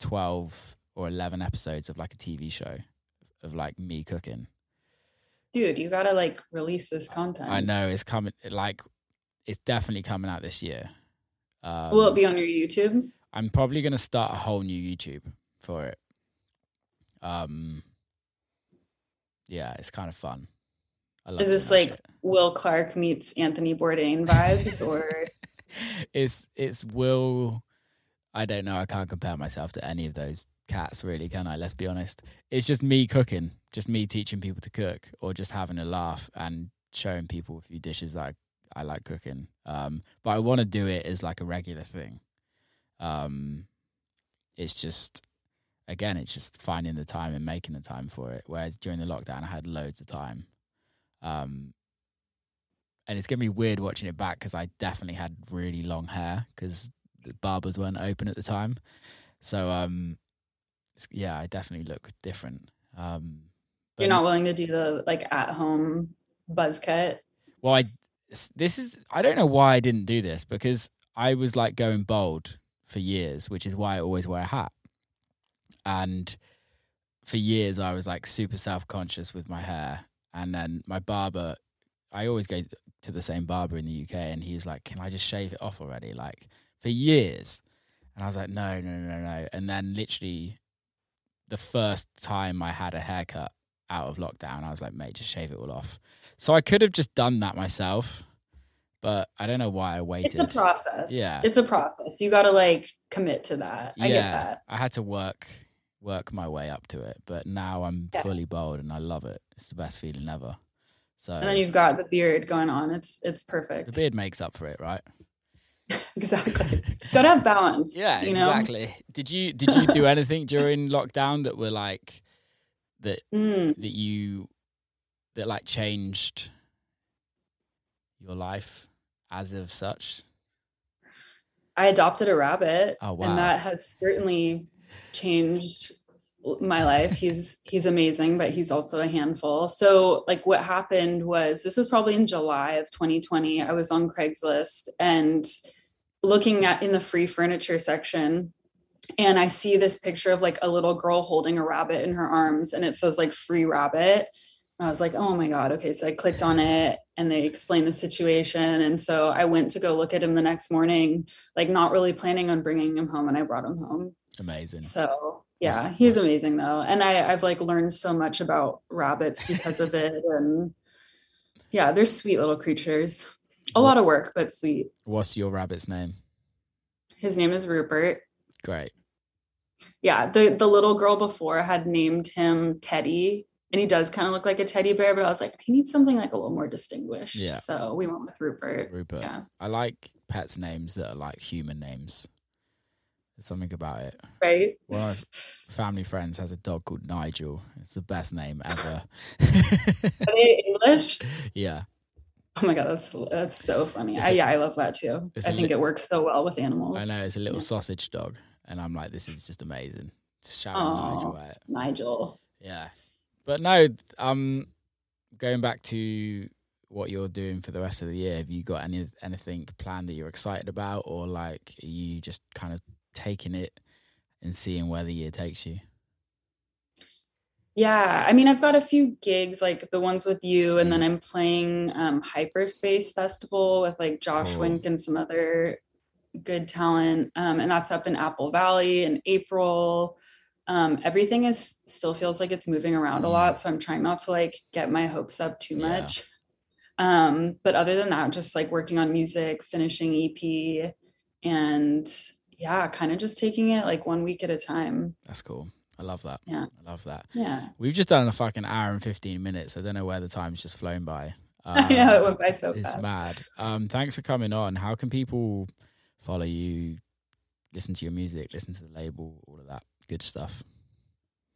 twelve or eleven episodes of like a TV show of like me cooking. Dude, you got to like release this content. I know it's coming. Like it's definitely coming out this year. Um, Will it be on your YouTube? I'm probably gonna start a whole new YouTube for it. Um, yeah, it's kind of fun. I love Is this like shit. Will Clarke meets Anthony Bourdain vibes or it's it's Will. I don't know. I can't compare myself to any of those cats, really, can I? Let's be honest. It's just me cooking, just me teaching people to cook, or just having a laugh and showing people a few dishes that I, I like cooking. Um, but I want to do it as like a regular thing. Um, it's just again, it's just finding the time and making the time for it. Whereas during the lockdown, I had loads of time. Um, and it's gonna be weird watching it back because I definitely had really long hair because the barbers weren't open at the time. So um, yeah, I definitely look different. Um, you're not willing to do the like at home buzz cut? Well, I this is I don't know why I didn't do this because I was like going bald for years, which is why I always wear a hat. And for years, I was like super self conscious with my hair, and then my barber. I always go to the same barber in the UK, and he was like, "Can I just shave it off already?" Like for years. And I was like, no, no, no, no. And then literally the first time I had a haircut out of lockdown, I was like, mate, just shave it all off. So I could have just done that myself, but I don't know why I waited. It's a process. Yeah. It's a process. You got to like commit to that. I yeah, get that. I had to work work my way up to it, but now I'm Yeah. fully bald and I love it. It's the best feeling ever. So And then you've got the beard going on. It's it's perfect. the beard makes up for it, right? exactly. got to have balance. Yeah, you know? exactly. Did you did you do anything during lockdown that were like that Mm. that you that like changed your life as of such? I adopted a rabbit. Oh, wow. And that has certainly changed my life. He's he's amazing, but he's also a handful. So like what happened was this was probably in July of 2020. I was on Craigslist and looking at in the free furniture section and I see this picture of like a little girl holding a rabbit in her arms and it says like free rabbit. I was like, oh my God. Okay. So I clicked on it and they explained the situation. And so I went to go look at him the next morning, like not really planning on bringing him home. And I brought him home. Amazing. So yeah, he's amazing though. And I, I've like learned so much about rabbits because of it. And yeah, they're sweet little creatures. A lot of work, but sweet. What's your rabbit's name? His name is Rupert. Great. Yeah, the the little girl before had named him Teddy, and he does kind of look like a teddy bear, but I was like, he needs something like a little more distinguished. Yeah. So we went with Rupert. Rupert. Yeah. I like pets' names that are like human names. There's something about it. Right. One of my family friends has a dog called Nigel. It's the best name ever. Are they English? yeah. Oh my god, that's that's so funny. I, a- yeah, I love that too. I think li- it works so well with animals. I know it's a little Yeah. sausage dog, and I'm like, this is just amazing. Shout Nigel at it. Nigel. Yeah, but no, um, going back to what you're doing for the rest of the year, have you got any anything planned that you're excited about, or like are you just kind of taking it and seeing where the year takes you? Yeah, I mean, I've got a few gigs like the ones with you, and then. I'm playing um, Hyperspace Festival with like Josh Cool. Wink and some other good talent, um, and that's up in Apple Valley in April. Um, everything is still feels like it's moving around a Mm. lot, so I'm trying not to like get my hopes up too Yeah. much. Um, but other than that, just like working on music, finishing EP, and yeah, kind of just taking it like one week at a time. That's cool. I love that. Yeah. I love that. Yeah, We've just done a fucking hour and fifteen minutes. I don't know where the time's just flown by. I know it Um, went by so it's fast. mad. Um, thanks for coming on. How can people follow you, listen to your music, listen to the label, all of that good stuff?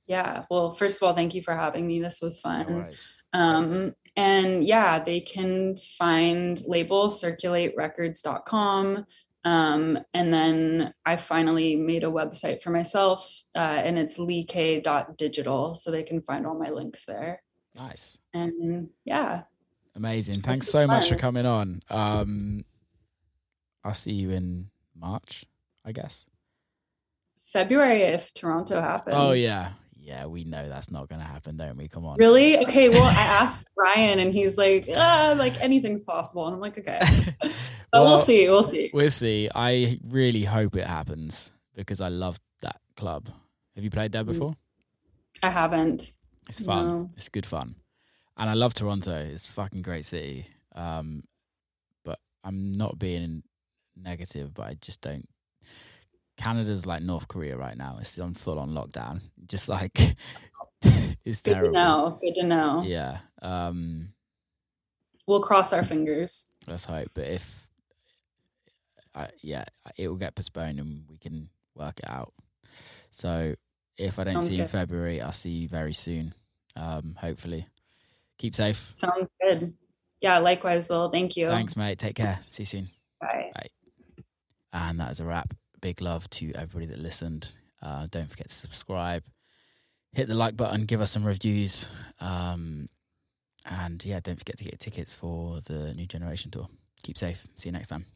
Yeah. Well, first of all, thank you for having me. This was fun. worries. Um, and yeah, they can find label circulaterecords.com. Um, and then I finally made a website for myself, uh, and it's leek.digital. So they can find all my links there. Nice. And yeah, Amazing. Thanks so much for coming on. Um, I'll see you in March, I guess. February if Toronto happens. Oh yeah. Yeah, we know that's not gonna happen, don't we? Come on. Really? Okay. Well, I asked Ryan, and he's like, ah, like anything's possible. And I'm like, okay, but Well, we'll see. We'll see. We'll see. I really hope it happens because I love that club. Have you played there Mm. before? I haven't. It's fun. No. It's good fun. And I love Toronto. It's a fucking great city. Um, but I'm not being negative, but I just don't. Canada's like North Korea right now. It's on full on lockdown. Just like it's Good to know. Good to know. Yeah. Um, We'll cross our fingers. let's hope. But if, I, yeah, it will get postponed and we can work it out. So if I don't Sounds see you in. February, I'll see you very soon. Um, hopefully. Keep safe. Sounds good. Yeah, likewise, Will. Thank you. Thanks, mate. Take care. See you soon. Bye. And that is a wrap. Big love to everybody that listened. Uh, don't forget to subscribe, hit the like button, give us some reviews. Um, and yeah, don't forget to get tickets for the New Generation Tour. Keep safe. See you next time.